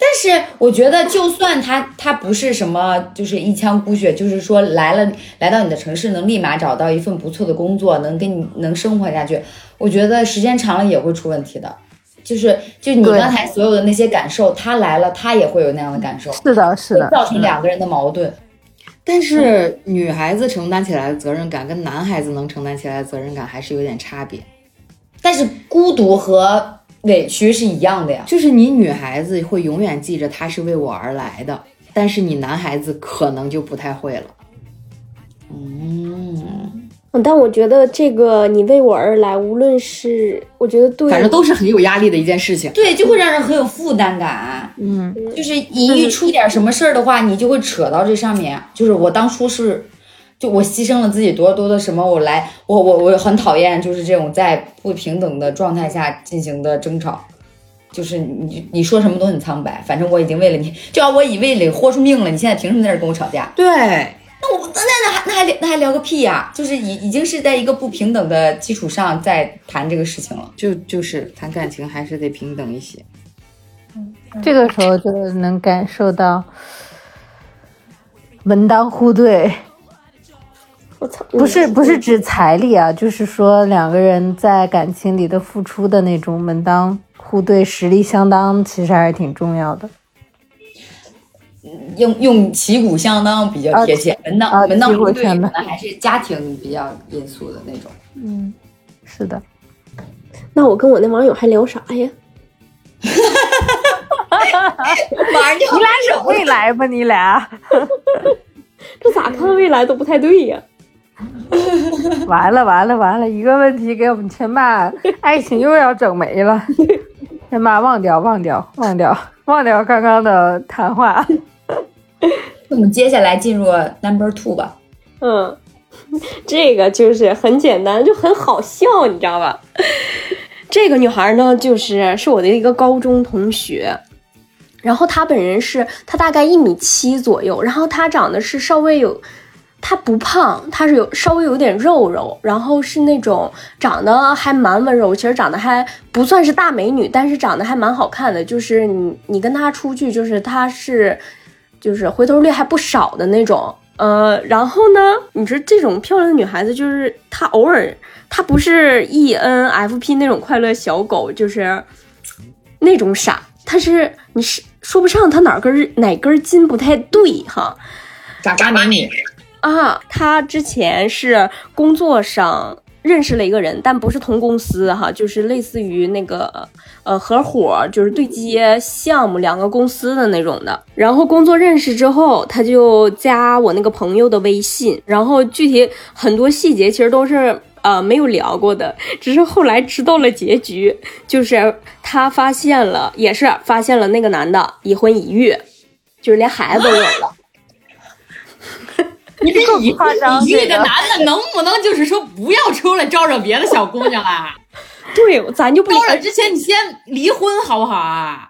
但是我觉得，就算他他不是什么，就是一腔孤血，就是说来了来到你的城市，能立马找到一份不错的工作，能跟你能生活下去，我觉得时间长了也会出问题的。就是就你刚才所有的那些感受，他来了，他也会有那样的感受，是的，是的，造成两个人的矛盾。但是女孩子承担起来的责任感跟男孩子能承担起来的责任感还是有点差别。但是孤独和委屈是一样的呀。就是你女孩子会永远记着他是为我而来的，但是你男孩子可能就不太会了。嗯，嗯但我觉得这个你为我而来，无论是我觉得对，反正都是很有压力的一件事情。对，就会让人很有负担感。嗯，就是一一出点什么事儿的话，你就会扯到这上面。就是我当初是，就我牺牲了自己多多的什么，我来，我我我很讨厌就是这种在不平等的状态下进行的争吵。就是你你说什么都很苍白，反正我已经为了你，就要我以为了豁出命了，你现在凭什么在这跟我吵架？对，那我那那那还那还聊那还聊个屁呀、就是已已经是在一个不平等的基础上在谈这个事情了。就就是谈感情还是得平等一些。这个时候就能感受到门当户对，不是不是指财力啊，就是说两个人在感情里的付出的那种门当户对、实力相当，其实还是挺重要的。用用旗鼓相当比较贴切，门当、啊门当户对，可能还是家庭比较因素的那种。嗯，是的。那我跟我那网友还聊啥呀？马上就你俩有未来吧？你俩 这咋看未来都不太对呀。完了完了完了，一个问题给我们天霸爱情又要整没了。天霸忘掉忘掉忘掉忘掉刚刚的谈话。那我们接下来进入 number two 吧。嗯，这个就是很简单，就很好笑，你知道吧？这个女孩呢，就是是我的一个高中同学，然后她本人是她大概一米七左右，然后她长得是稍微有，她不胖，她是有稍微有点肉肉，然后是那种长得还蛮温柔，其实长得还不算是大美女，但是长得还蛮好看的，就是你你跟她出去，就是她是就是回头率还不少的那种。呃，然后呢，你说这种漂亮的女孩子，就是她偶尔，她不是 E N F P 那种快乐小狗，就是那种傻，她是你是说不上她哪根哪根筋不太对哈傻瓜美女，啊。他之前是工作上认识了一个人，但不是同公司哈，就是类似于那个呃合伙，就是对接项目两个公司的那种的。然后工作认识之后，他就加我那个朋友的微信，然后具体很多细节其实都是呃没有聊过的，只是后来知道了结局，就是他发现了，也是发现了那个男的已婚已育，就是连孩子都有了。你这已夸张已育的这个男的能不能就是说不要出来招惹别的小姑娘啊？对，咱就不招惹之前你先离婚好不好啊？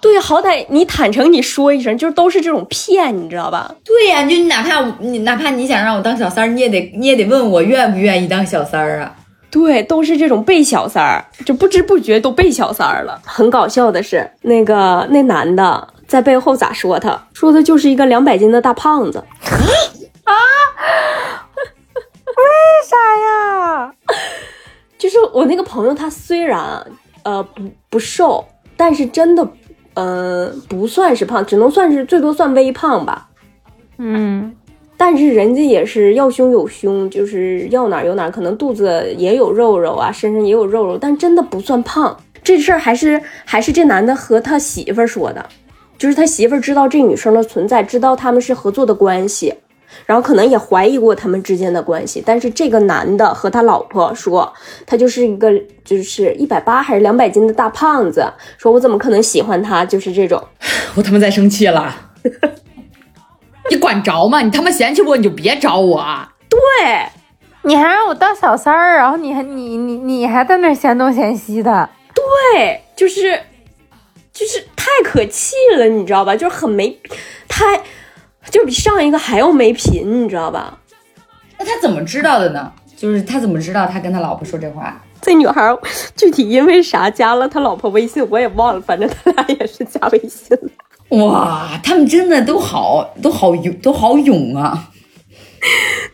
对，好歹你坦诚你说一声，就是都是这种骗，你知道吧？对呀、就你哪怕你哪怕你想让我当小三儿，你也得你也得问我愿不愿意当小三儿啊。对，都是这种被小三儿，就不知不觉都被小三儿了。很搞笑的是，那个那男的在背后咋说他？说他就是一个两百斤的大胖子。啊，为啥呀？就是我那个朋友，他虽然呃不不瘦，但是真的呃不算是胖，只能算是最多算微胖吧。嗯，但是人家也是要胸有胸，就是要哪有哪，可能肚子也有肉肉啊，身上也有肉肉，但真的不算胖。这事儿还是还是这男的和他媳妇儿说的，就是他媳妇儿知道这女生的存在，知道他们是合作的关系，然后可能也怀疑过他们之间的关系。但是这个男的和他老婆说，他就是一个就是一百八还是两百斤的大胖子，说我怎么可能喜欢他？就是这种。我他妈在生气了。你管着吗？你他妈嫌弃我，你就别找我。啊对，你还让我当小三儿，然后你还你你你还在那嫌东嫌西的。对，就是就是太可气了，你知道吧？就是很没，太就比上一个还要没品，你知道吧？那他怎么知道的呢？就是他怎么知道他跟他老婆说这话？这女孩儿具体因为啥加了他老婆微信，我也忘了，反正他俩也是加微信了。哇，他们真的都好都好勇都好勇啊！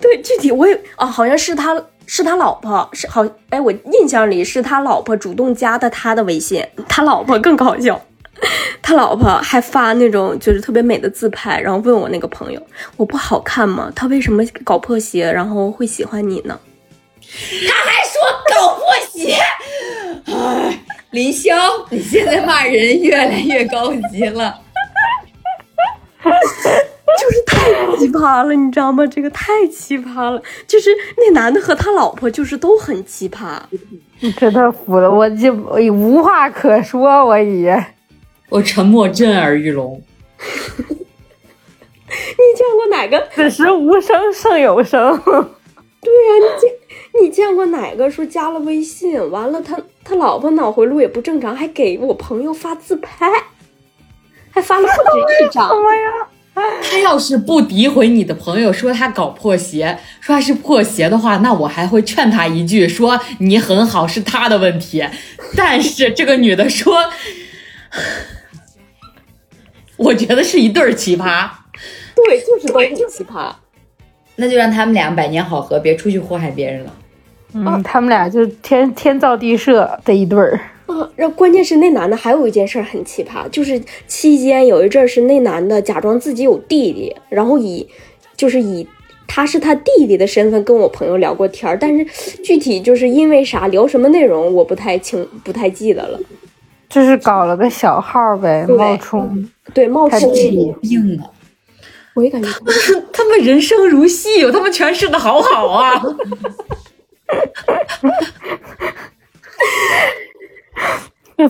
对，具体我也啊，好像是他是他老婆，是好哎，我印象里是他老婆主动加的他的微信，他老婆更搞笑。他老婆还发那种就是特别美的自拍，然后问我那个朋友，我不好看吗？他为什么搞破鞋，然后会喜欢你呢？他还说搞破鞋，哎，林霄，你现在骂人越来越高级了。就是太奇葩了，你知道吗？这个太奇葩了，就是那男的和他老婆就是都很奇葩。你真的服了，我就我无话可说，我已。我沉默震耳欲聋。你见过哪个？此时无声胜有声。对呀、你见你见过哪个说加了微信，完了他他老婆脑回路也不正常，还给我朋友发自拍，还发了不止一张。他要是不诋毁你的朋友，说他搞破鞋，说他是破鞋的话，那我还会劝他一句，说你很好是他的问题。但是这个女的说，我觉得是一对儿奇葩。对，就是都是奇葩。那就让他们俩百年好合，别出去祸害别人了。嗯，他们俩就天天造地设的一对儿。啊，然后关键是那男的还有一件事很奇葩，就是期间有一阵是那男的假装自己有弟弟，然后以就是以他是他弟弟的身份跟我朋友聊过天儿，但是具体就是因为啥聊什么内容我不太清不太记得了。就是搞了个小号呗，冒充对，冒他充弟弟。病啊！我也感觉他们人生如戏，他们诠释的好好啊。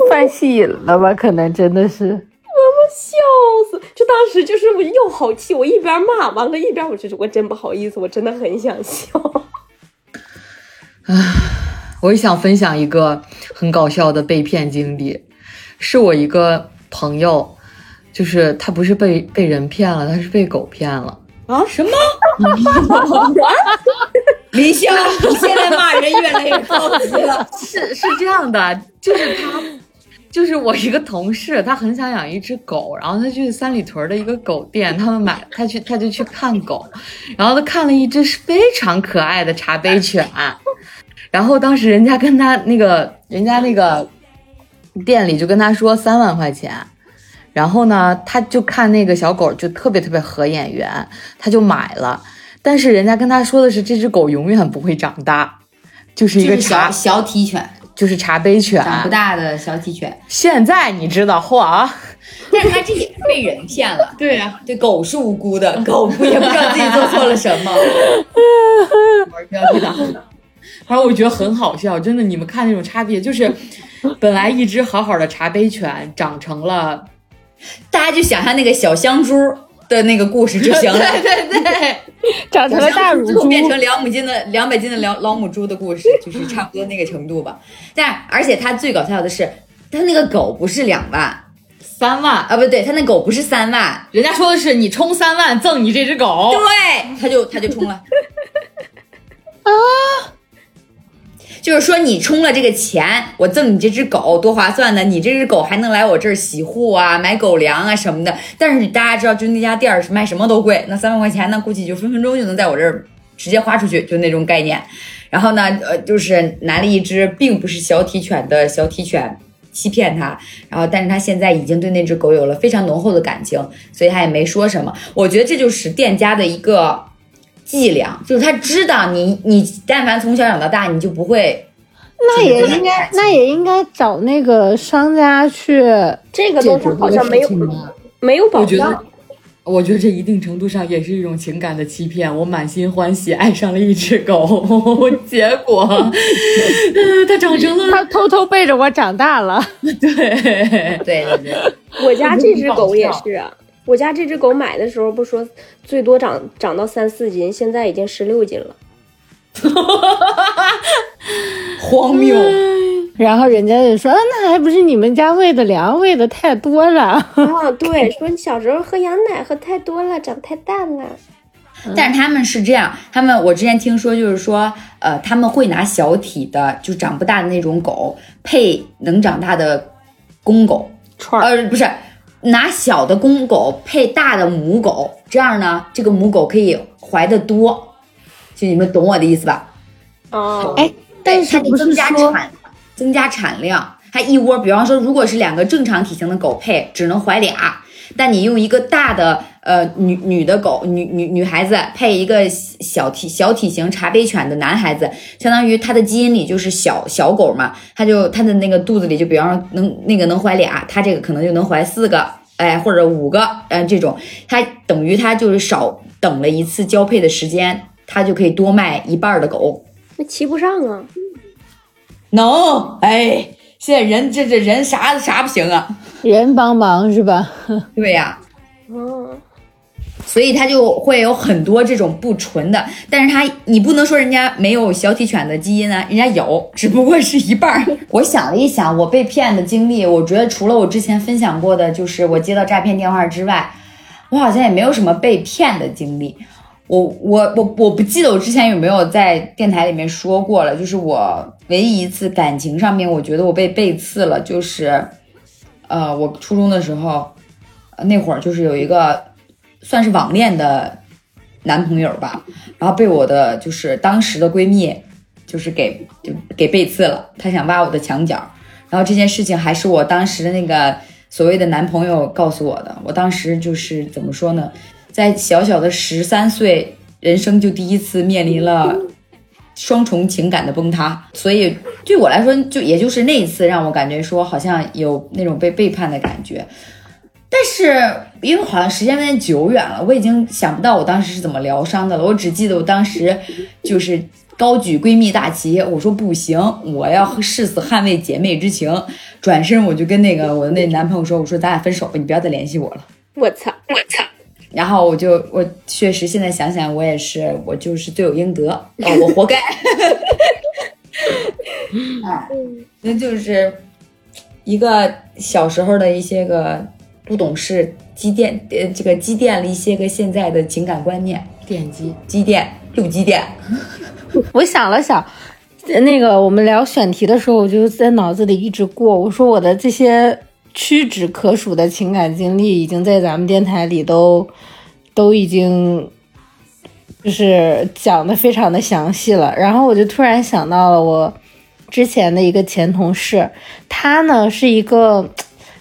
犯戏瘾了吧？可能真的是。我笑死！就当时就是我又好气，我一边骂完了，一边我就是我真不好意思，我真的很想笑。我也想分享一个很搞笑的被骗经历，是我一个朋友，就是他不是被被人骗了，他是被狗骗了。啊？什么？李潇，你现在骂人越来越高级了。是是这样的，就是他，就是我一个同事，他很想养一只狗，然后他去三里屯的一个狗店，他们买，他去他就去看狗，然后他看了一只非常可爱的茶杯犬，然后当时人家跟他那个人家那个店里就跟他说三万块钱。然后呢，他就看那个小狗就特别特别合眼缘，他就买了。但是人家跟他说的是，这只狗永远不会长大，就是一个茶小，小体犬，就是茶杯犬。长不大的小体犬。现在你知道嚯，但是他这也是被人骗了。对呀、这狗是无辜的，狗也不知道自己做错了什么。玩不要太大。反正我觉得很好笑，真的。你们看那种差别，就是 本来一只好好的茶杯犬，长成了，大家就想象那个小香猪的那个故事就行了。对对对，长成了大乳猪，最后变成两母斤的两百斤的老老母猪的故事，就是差不多那个程度吧。但而且它最搞笑的是，它那个狗不是两万三万。啊，不对，他那狗不是三万，人家说的是你充三万赠你这只狗，对，他就他就充了啊。就是说，你充了这个钱，我赠你这只狗，多划算呢！你这只狗还能来我这儿洗护啊、买狗粮啊什么的。但是大家知道，就那家店儿是卖什么都贵，那三万块钱呢，估计就分分钟就能在我这儿直接花出去，就那种概念。然后呢，呃，就是拿了一只并不是小体犬的小体犬欺骗他，然后但是他现在已经对那只狗有了非常浓厚的感情，所以他也没说什么。我觉得这就是店家的一个伎俩，就是他知道你你但凡从小养到大，你就不会。那也应该，那也应该找那个商家去这个东西好像没有。没有保我觉得障。我觉得这一定程度上也是一种情感的欺骗。我满心欢喜爱上了一只狗，结果，呃，它长成了它偷偷背着我长大了，对，对对对，我家这只狗也是啊，我家这只狗买的时候不说最多长长到三四斤，现在已经十六斤了。荒谬。然后人家就说，啊那还不是你们家喂的粮喂的太多了。啊，对，说你小时候喝羊奶喝太多了，长太大了。但是他们是这样，他们我之前听说就是说，呃，他们会拿小体的，就长不大的那种狗配能长大的公狗，串儿呃，不是，拿小的公狗配大的母狗，这样呢，这个母狗可以怀的多，就你们懂我的意思吧？哦，哎，但，是不它得增加是说产，增加产量。它一窝，比方说，如果是两个正常体型的狗配，只能怀俩，但你用一个大的呃女女的狗女女女孩子配一个小体小体型茶杯犬的男孩子，相当于它的基因里就是小小狗嘛，它就它的那个肚子里就比方说能那个能怀俩，它这个可能就能怀四个，哎或者五个，嗯、这种，它等于它就是少等了一次交配的时间，它就可以多卖一半的狗。那骑不上啊。能，哎，现在人这这人啥啥不行啊？人帮忙是吧？对呀、嗯，所以他就会有很多这种不纯的，但是他你不能说人家没有小体犬的基因啊，人家有，只不过是一半儿。我想了一想，我被骗的经历，我觉得除了我之前分享过的，就是我接到诈骗电话之外，我好像也没有什么被骗的经历。我我我我不记得我之前有没有在电台里面说过了，就是我唯一一次感情上面，我觉得我被背刺了，就是，呃，我初中的时候，那会儿就是有一个算是网恋的男朋友吧，然后被我的就是当时的闺蜜就是给就给背刺了，她想挖我的墙角，然后这件事情还是我当时的那个所谓的男朋友告诉我的，我当时就是怎么说呢，在小小的十三岁，人生就第一次面临了。双重情感的崩塌，所以对我来说，就也就是那一次让我感觉说好像有那种被背叛的感觉。但是因为好像时间有点久远了，我已经想不到我当时是怎么疗伤的了。我只记得我当时就是高举闺蜜大旗，我说不行，我要誓死捍卫姐妹之情。转身我就跟那个我的那男朋友说，我说咱俩分手吧，你不要再联系我了。我操，我操！然后我就我确实现在想想，我也是我就是罪有应得，哦，我活该。啊，那就是一个小时候的一些个不懂事积淀，呃，这个积淀了一些个现在的情感观念，点击积淀又积淀。我想了想，那个我们聊选题的时候，我就在脑子里一直过，我说我的这些。屈指可数的情感经历已经在咱们电台里都都已经就是讲的非常的详细了。然后我就突然想到了我之前的一个前同事，她呢是一个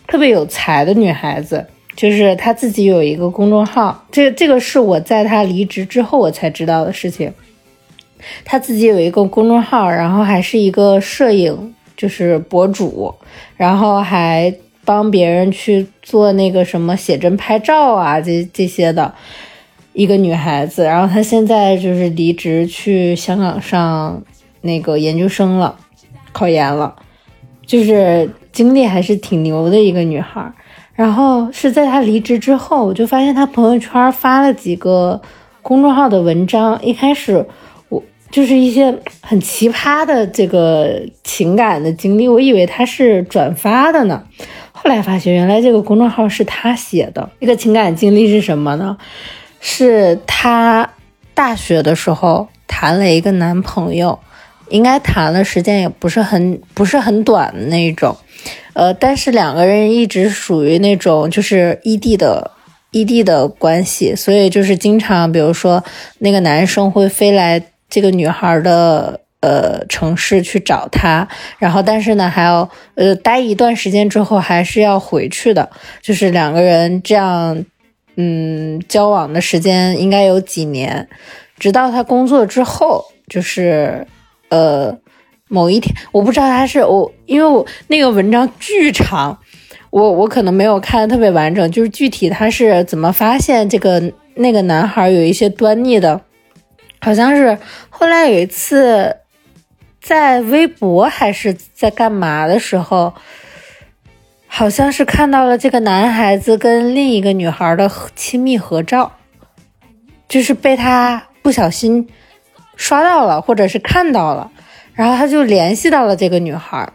特别有才的女孩子，就是她自己有一个公众号。这这个是我在她离职之后我才知道的事情。她自己有一个公众号，然后还是一个摄影就是博主，然后还。帮别人去做那个什么写真拍照啊，这这些的一个女孩子，然后她现在就是离职去香港上那个研究生了，考研了，就是经历还是挺牛的一个女孩。然后是在她离职之后，我就发现她朋友圈发了几个公众号的文章，一开始就是一些很奇葩的这个情感的经历，我以为他是转发的呢。后来发现，原来这个公众号是他写的。这个情感经历是什么呢？是他大学的时候谈了一个男朋友，应该谈的时间也不是很不是很短的那种。呃，但是两个人一直属于那种就是异地的异地的关系，所以就是经常，比如说那个男生会飞来这个女孩的。呃，城市去找他，然后但是呢，还要呃待一段时间之后，还是要回去的。就是两个人这样，嗯，交往的时间应该有几年，直到他工作之后，就是呃某一天，我不知道他是我，因为我那个文章巨长，我我可能没有看的特别完整，就是具体他是怎么发现这个那个男孩有一些端倪的，好像是后来有一次。在微博还是在干嘛的时候，好像是看到了这个男孩子跟另一个女孩的亲密合照，就是被他不小心刷到了，或者是看到了，然后他就联系到了这个女孩。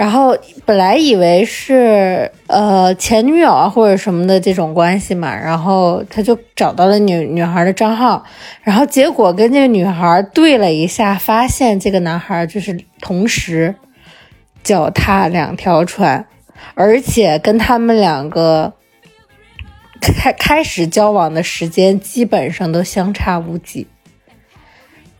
然后本来以为是呃前女友啊或者什么的这种关系嘛，然后他就找到了女女孩的账号，然后结果跟这个女孩对了一下，发现这个男孩就是同时脚踏两条船，而且跟他们两个 开开始交往的时间基本上都相差无几。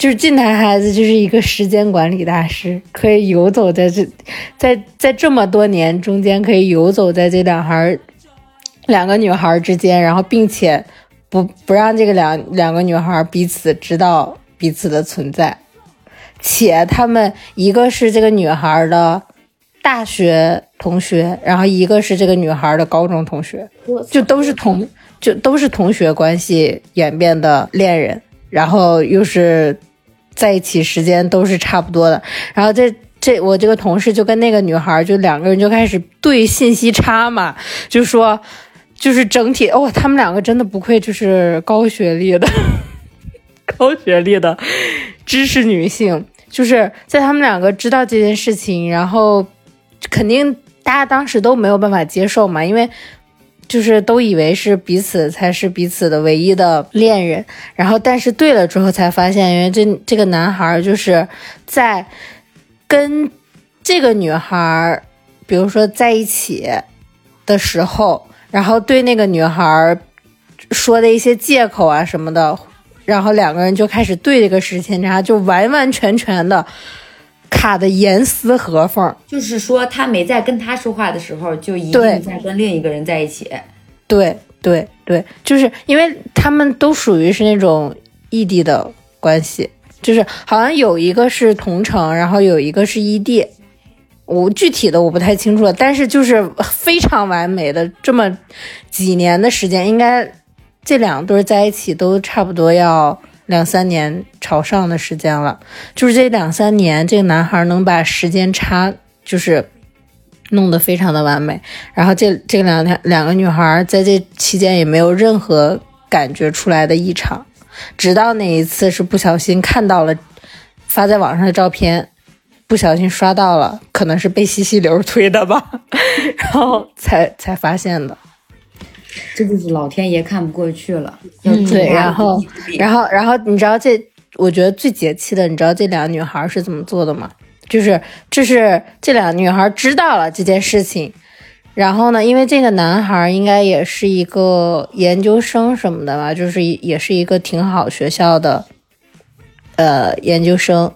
就是近台孩子就是一个时间管理大师，可以游走在这，在在这么多年中间，可以游走在这两孩两个女孩之间，然后并且不不让这个两两个女孩彼此知道彼此的存在，且他们一个是这个女孩的大学同学，然后一个是这个女孩的高中同学，就都是同就都是同学关系演变的恋人，然后又是。在一起时间都是差不多的，然后这这我这个同事就跟那个女孩就两个人就开始对信息差嘛，就说就是整体哦，他们两个真的不愧就是高学历的 高学历的知识女性，就是在他们两个知道这件事情，然后肯定大家当时都没有办法接受嘛，因为。就是都以为是彼此才是彼此的唯一的恋人，然后但是对了之后才发现，因为这这个男孩就是在跟这个女孩，比如说在一起的时候，然后对那个女孩说的一些借口啊什么的，然后两个人就开始对这个事情，然后，就完完全全的卡的严丝合缝。就是说他没在跟他说话的时候，就一对定在跟另一个人在一起。对对对，就是因为他们都属于是那种异地的关系，就是好像有一个是同城，然后有一个是异地。我具体的我不太清楚了，但是就是非常完美的这么几年的时间，应该这两对儿在一起都差不多要两三年朝上的时间了。就是这两三年，这个男孩能把时间差就是弄得非常的完美，然后这这两天两个女孩在这期间也没有任何感觉出来的异常，直到那一次是不小心看到了发在网上的照片。不小心刷到了，可能是被西西流推的吧，然后才才发现的。这就是老天爷看不过去了。要嗯，对，然后然后，然后你知道这，我觉得最解气的，你知道这两个女孩是怎么做的吗？就是这是这两个女孩知道了这件事情，然后呢，因为这个男孩应该也是一个研究生什么的吧，就是也是一个挺好学校的，呃，研究生。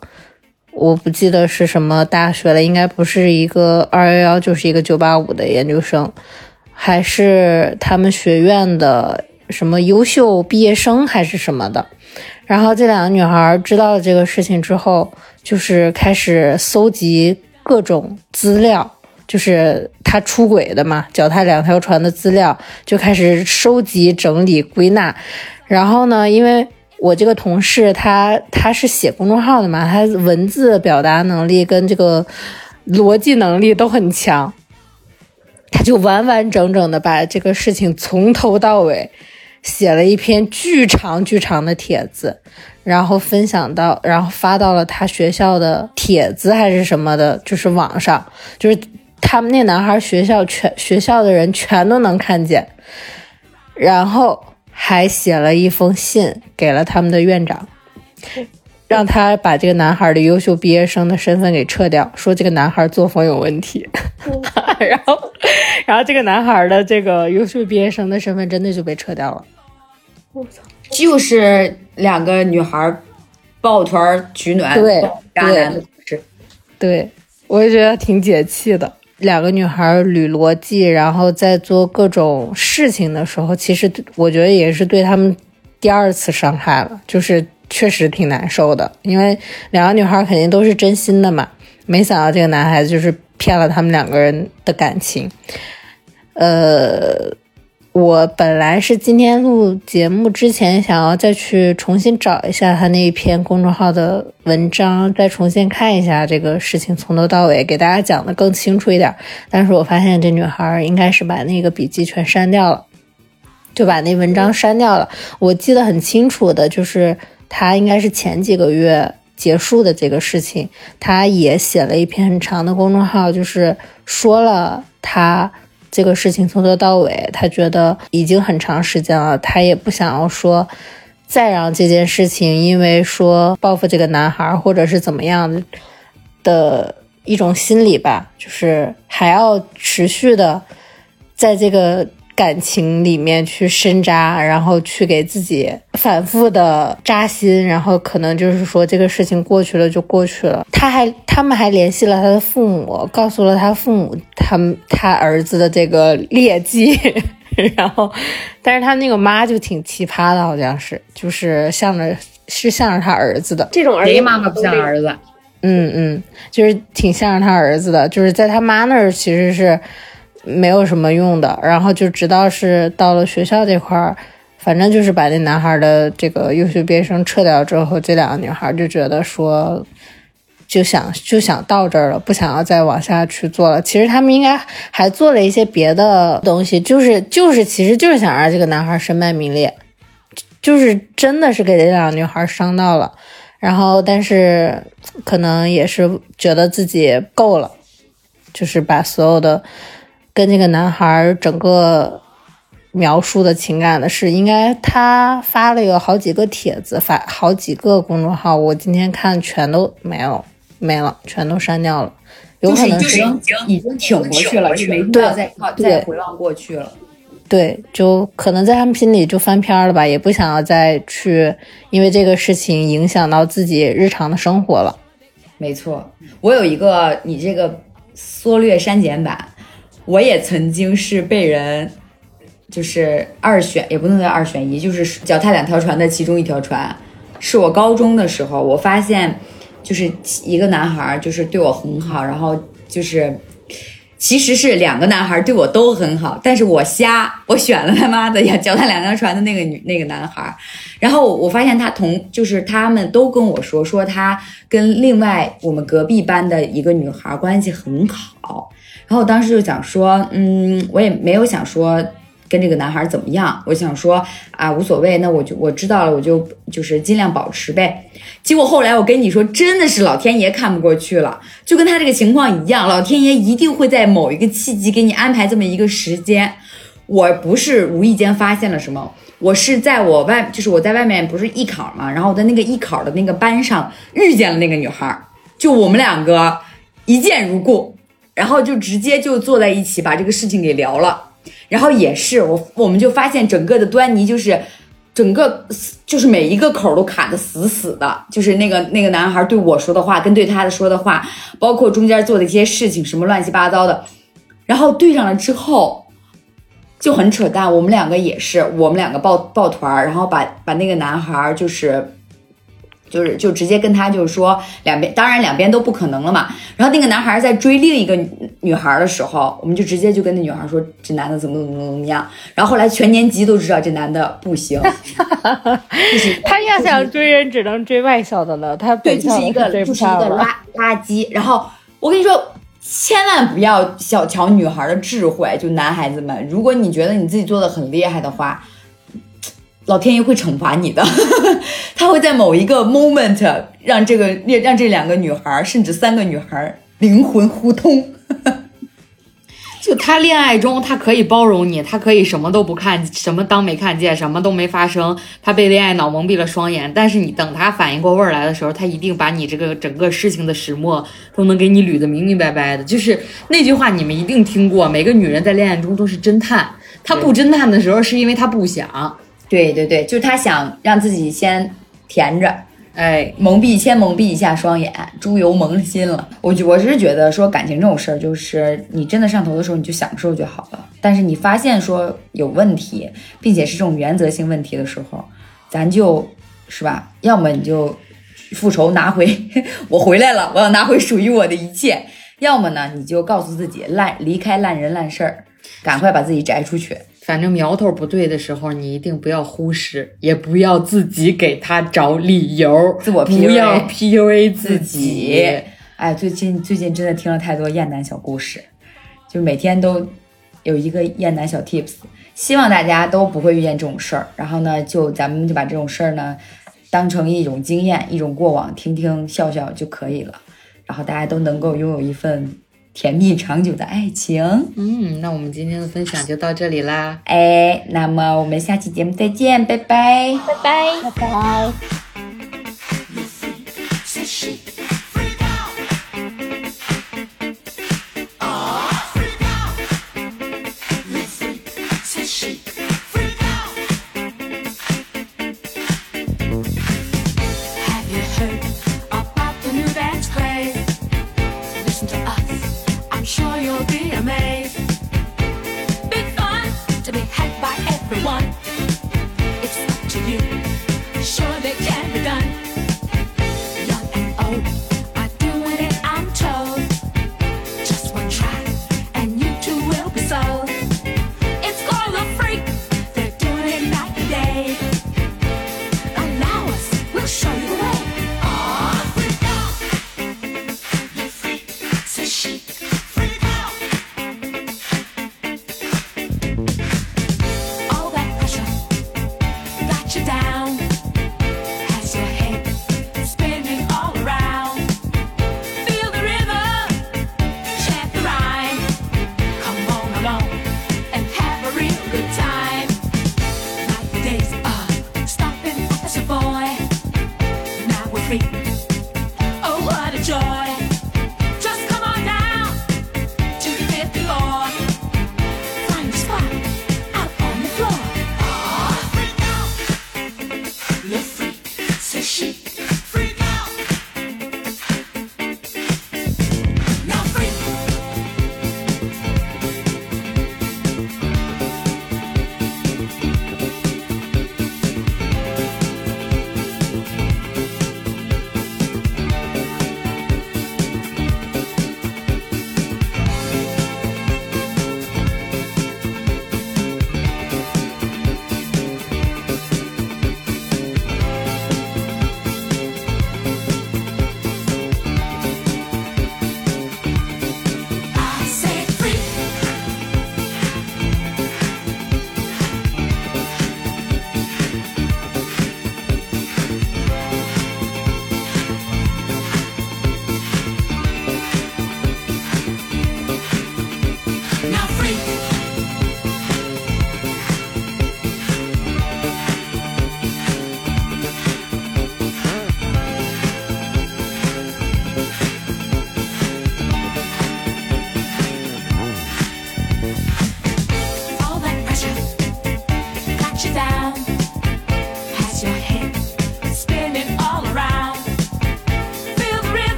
我不记得是什么大学了，应该不是一个二幺幺，就是一个九八五的研究生，还是他们学院的什么优秀毕业生还是什么的。然后这两个女孩知道了这个事情之后，就是开始搜集各种资料，就是他出轨的嘛，脚踏两条船的资料，就开始收集、整理、归纳。然后呢，因为我这个同事他他是写公众号的嘛，他文字表达能力跟这个逻辑能力都很强，他就完完整整的把这个事情从头到尾写了一篇巨长巨长的帖子，然后分享到，然后发到了他学校的帖子还是什么的，就是网上，就是他们那男孩学校全学校的人全都能看见，然后还写了一封信给了他们的院长，让他把这个男孩的优秀毕业生的身份给撤掉，说这个男孩作风有问题。然后，然后这个男孩的这个优秀毕业生的身份真的就被撤掉了。我操就是两个女孩抱团取暖，对渣男的故事。对，我也觉得挺解气的。两个女孩捋逻辑，然后在做各种事情的时候，其实我觉得也是对他们第二次伤害了，就是确实挺难受的。因为两个女孩肯定都是真心的嘛，没想到这个男孩子就是骗了他们两个人的感情。呃，我本来是今天录节目之前想要再去重新找一下他那一篇公众号的文章，再重新看一下这个事情从头到尾，给大家讲的更清楚一点。但是我发现这女孩应该是把那个笔记全删掉了，就把那文章删掉了。我记得很清楚的就是他应该是前几个月结束的这个事情，他也写了一篇很长的公众号，就是说了他。这个事情从头到尾，他觉得已经很长时间了，他也不想要说再让这件事情因为说报复这个男孩或者是怎么样的一种心理吧，就是还要持续的在这个感情里面去深扎，然后去给自己反复的扎心，然后可能就是说这个事情过去了就过去了。他还他们还联系了他的父母，告诉了他父母他们他儿子的这个劣迹，然后但是他那个妈就挺奇葩的，好像是就是向着是向着他儿子的，这种儿妈妈不像儿子？嗯嗯，就是挺向着他儿子的，就是在他妈那儿其实是没有什么用的，然后就直到是到了学校这块儿，反正就是把那男孩的这个优秀毕业生撤掉之后，这两个女孩就觉得说，就想就想到这儿了，不想要再往下去做了。其实他们应该还做了一些别的东西，就是就是其实就是想让这个男孩身败名裂，就是真的是给这两个女孩伤到了。然后，但是可能也是觉得自己够了，就是把所有的跟这个男孩整个描述的情感的事，应该他发了有好几个帖子，发好几个公众号，我今天看全都没有，没了，全都删掉了。有可能是已经已经挺过去了，就没必要再回望过去了。对，就可能在他们心里就翻篇了吧，也不想要再去因为这个事情影响到自己日常的生活了。没错，我有一个你这个缩略删减版，我也曾经是被人就是二选，也不能叫二选一，就是脚踏两条船的其中一条船。是我高中的时候，我发现就是一个男孩就是对我很好，然后就是其实是两个男孩对我都很好，但是我瞎，我选了他妈的呀脚踏两条船的那个女那个男孩，然后我发现他同就是他们都跟我说说他跟另外我们隔壁班的一个女孩关系很好，然后当时就想说，嗯，我也没有想说。跟这个男孩怎么样？我想说啊，无所谓，那我就我知道了，我就就是尽量保持呗。结果后来我跟你说，真的是老天爷看不过去了，就跟他这个情况一样，老天爷一定会在某一个契机给你安排这么一个时间。我不是无意间发现了什么，我是在我外，就是我在外面不是艺考嘛，然后我在那个艺考的那个班上遇见了那个女孩，就我们两个一见如故，然后就直接就坐在一起把这个事情给聊了。然后也是我，我们就发现整个的端倪就是，整个就是每一个口都卡的死死的，就是那个那个男孩对我说的话跟对他的说的话，包括中间做的一些事情，什么乱七八糟的，然后对上了之后就很扯淡。我们两个也是，我们两个抱抱团，然后把把那个男孩就是。就是就直接跟他就是说两边，当然两边都不可能了嘛。然后那个男孩在追另一个女孩的时候，我们就直接就跟那女孩说这男的怎么怎么怎么样。然后后来全年级都知道这男的不行，就是他要想追人只能追外校的了。他对就是一个就是一个垃 垃圾。然后我跟你说，千万不要小瞧女孩的智慧，就男孩子们，如果你觉得你自己做的很厉害的话。老天爷会惩罚你的，他会在某一个 moment 让这个让这两个女孩，甚至三个女孩灵魂互通。就他恋爱中，他可以包容你，他可以什么都不看，什么当没看见，什么都没发生，他被恋爱脑蒙蔽了双眼。但是你等他反应过味儿来的时候，他一定把你这个整个事情的始末都能给你捋得明明白白的。就是那句话，你们一定听过，每个女人在恋爱中都是侦探，她不侦探的时候，是因为她不想。对对对，就是他想让自己先填着，哎，蒙蔽先蒙蔽一下双眼，猪油蒙心了。我我是觉得说感情这种事儿，就是你真的上头的时候，你就享受就好了。但是你发现说有问题，并且是这种原则性问题的时候，咱就是吧，要么你就复仇拿回，我回来了，我要拿回属于我的一切；要么呢，你就告诉自己烂离开烂人烂事儿，赶快把自己摘出去。反正苗头不对的时候，你一定不要忽视，也不要自己给他找理由，自我不要 PUA 自己。哎，最近最近真的听了太多厌男小故事，就每天都有一个厌男小 tips，希望大家都不会遇见这种事儿。然后呢，就咱们就把这种事儿呢当成一种经验，一种过往，听听笑笑就可以了。然后大家都能够拥有一份。甜蜜长久的爱情，嗯，那我们今天的分享就到这里啦，哎，那么我们下期节目再见，拜拜，拜拜，拜拜。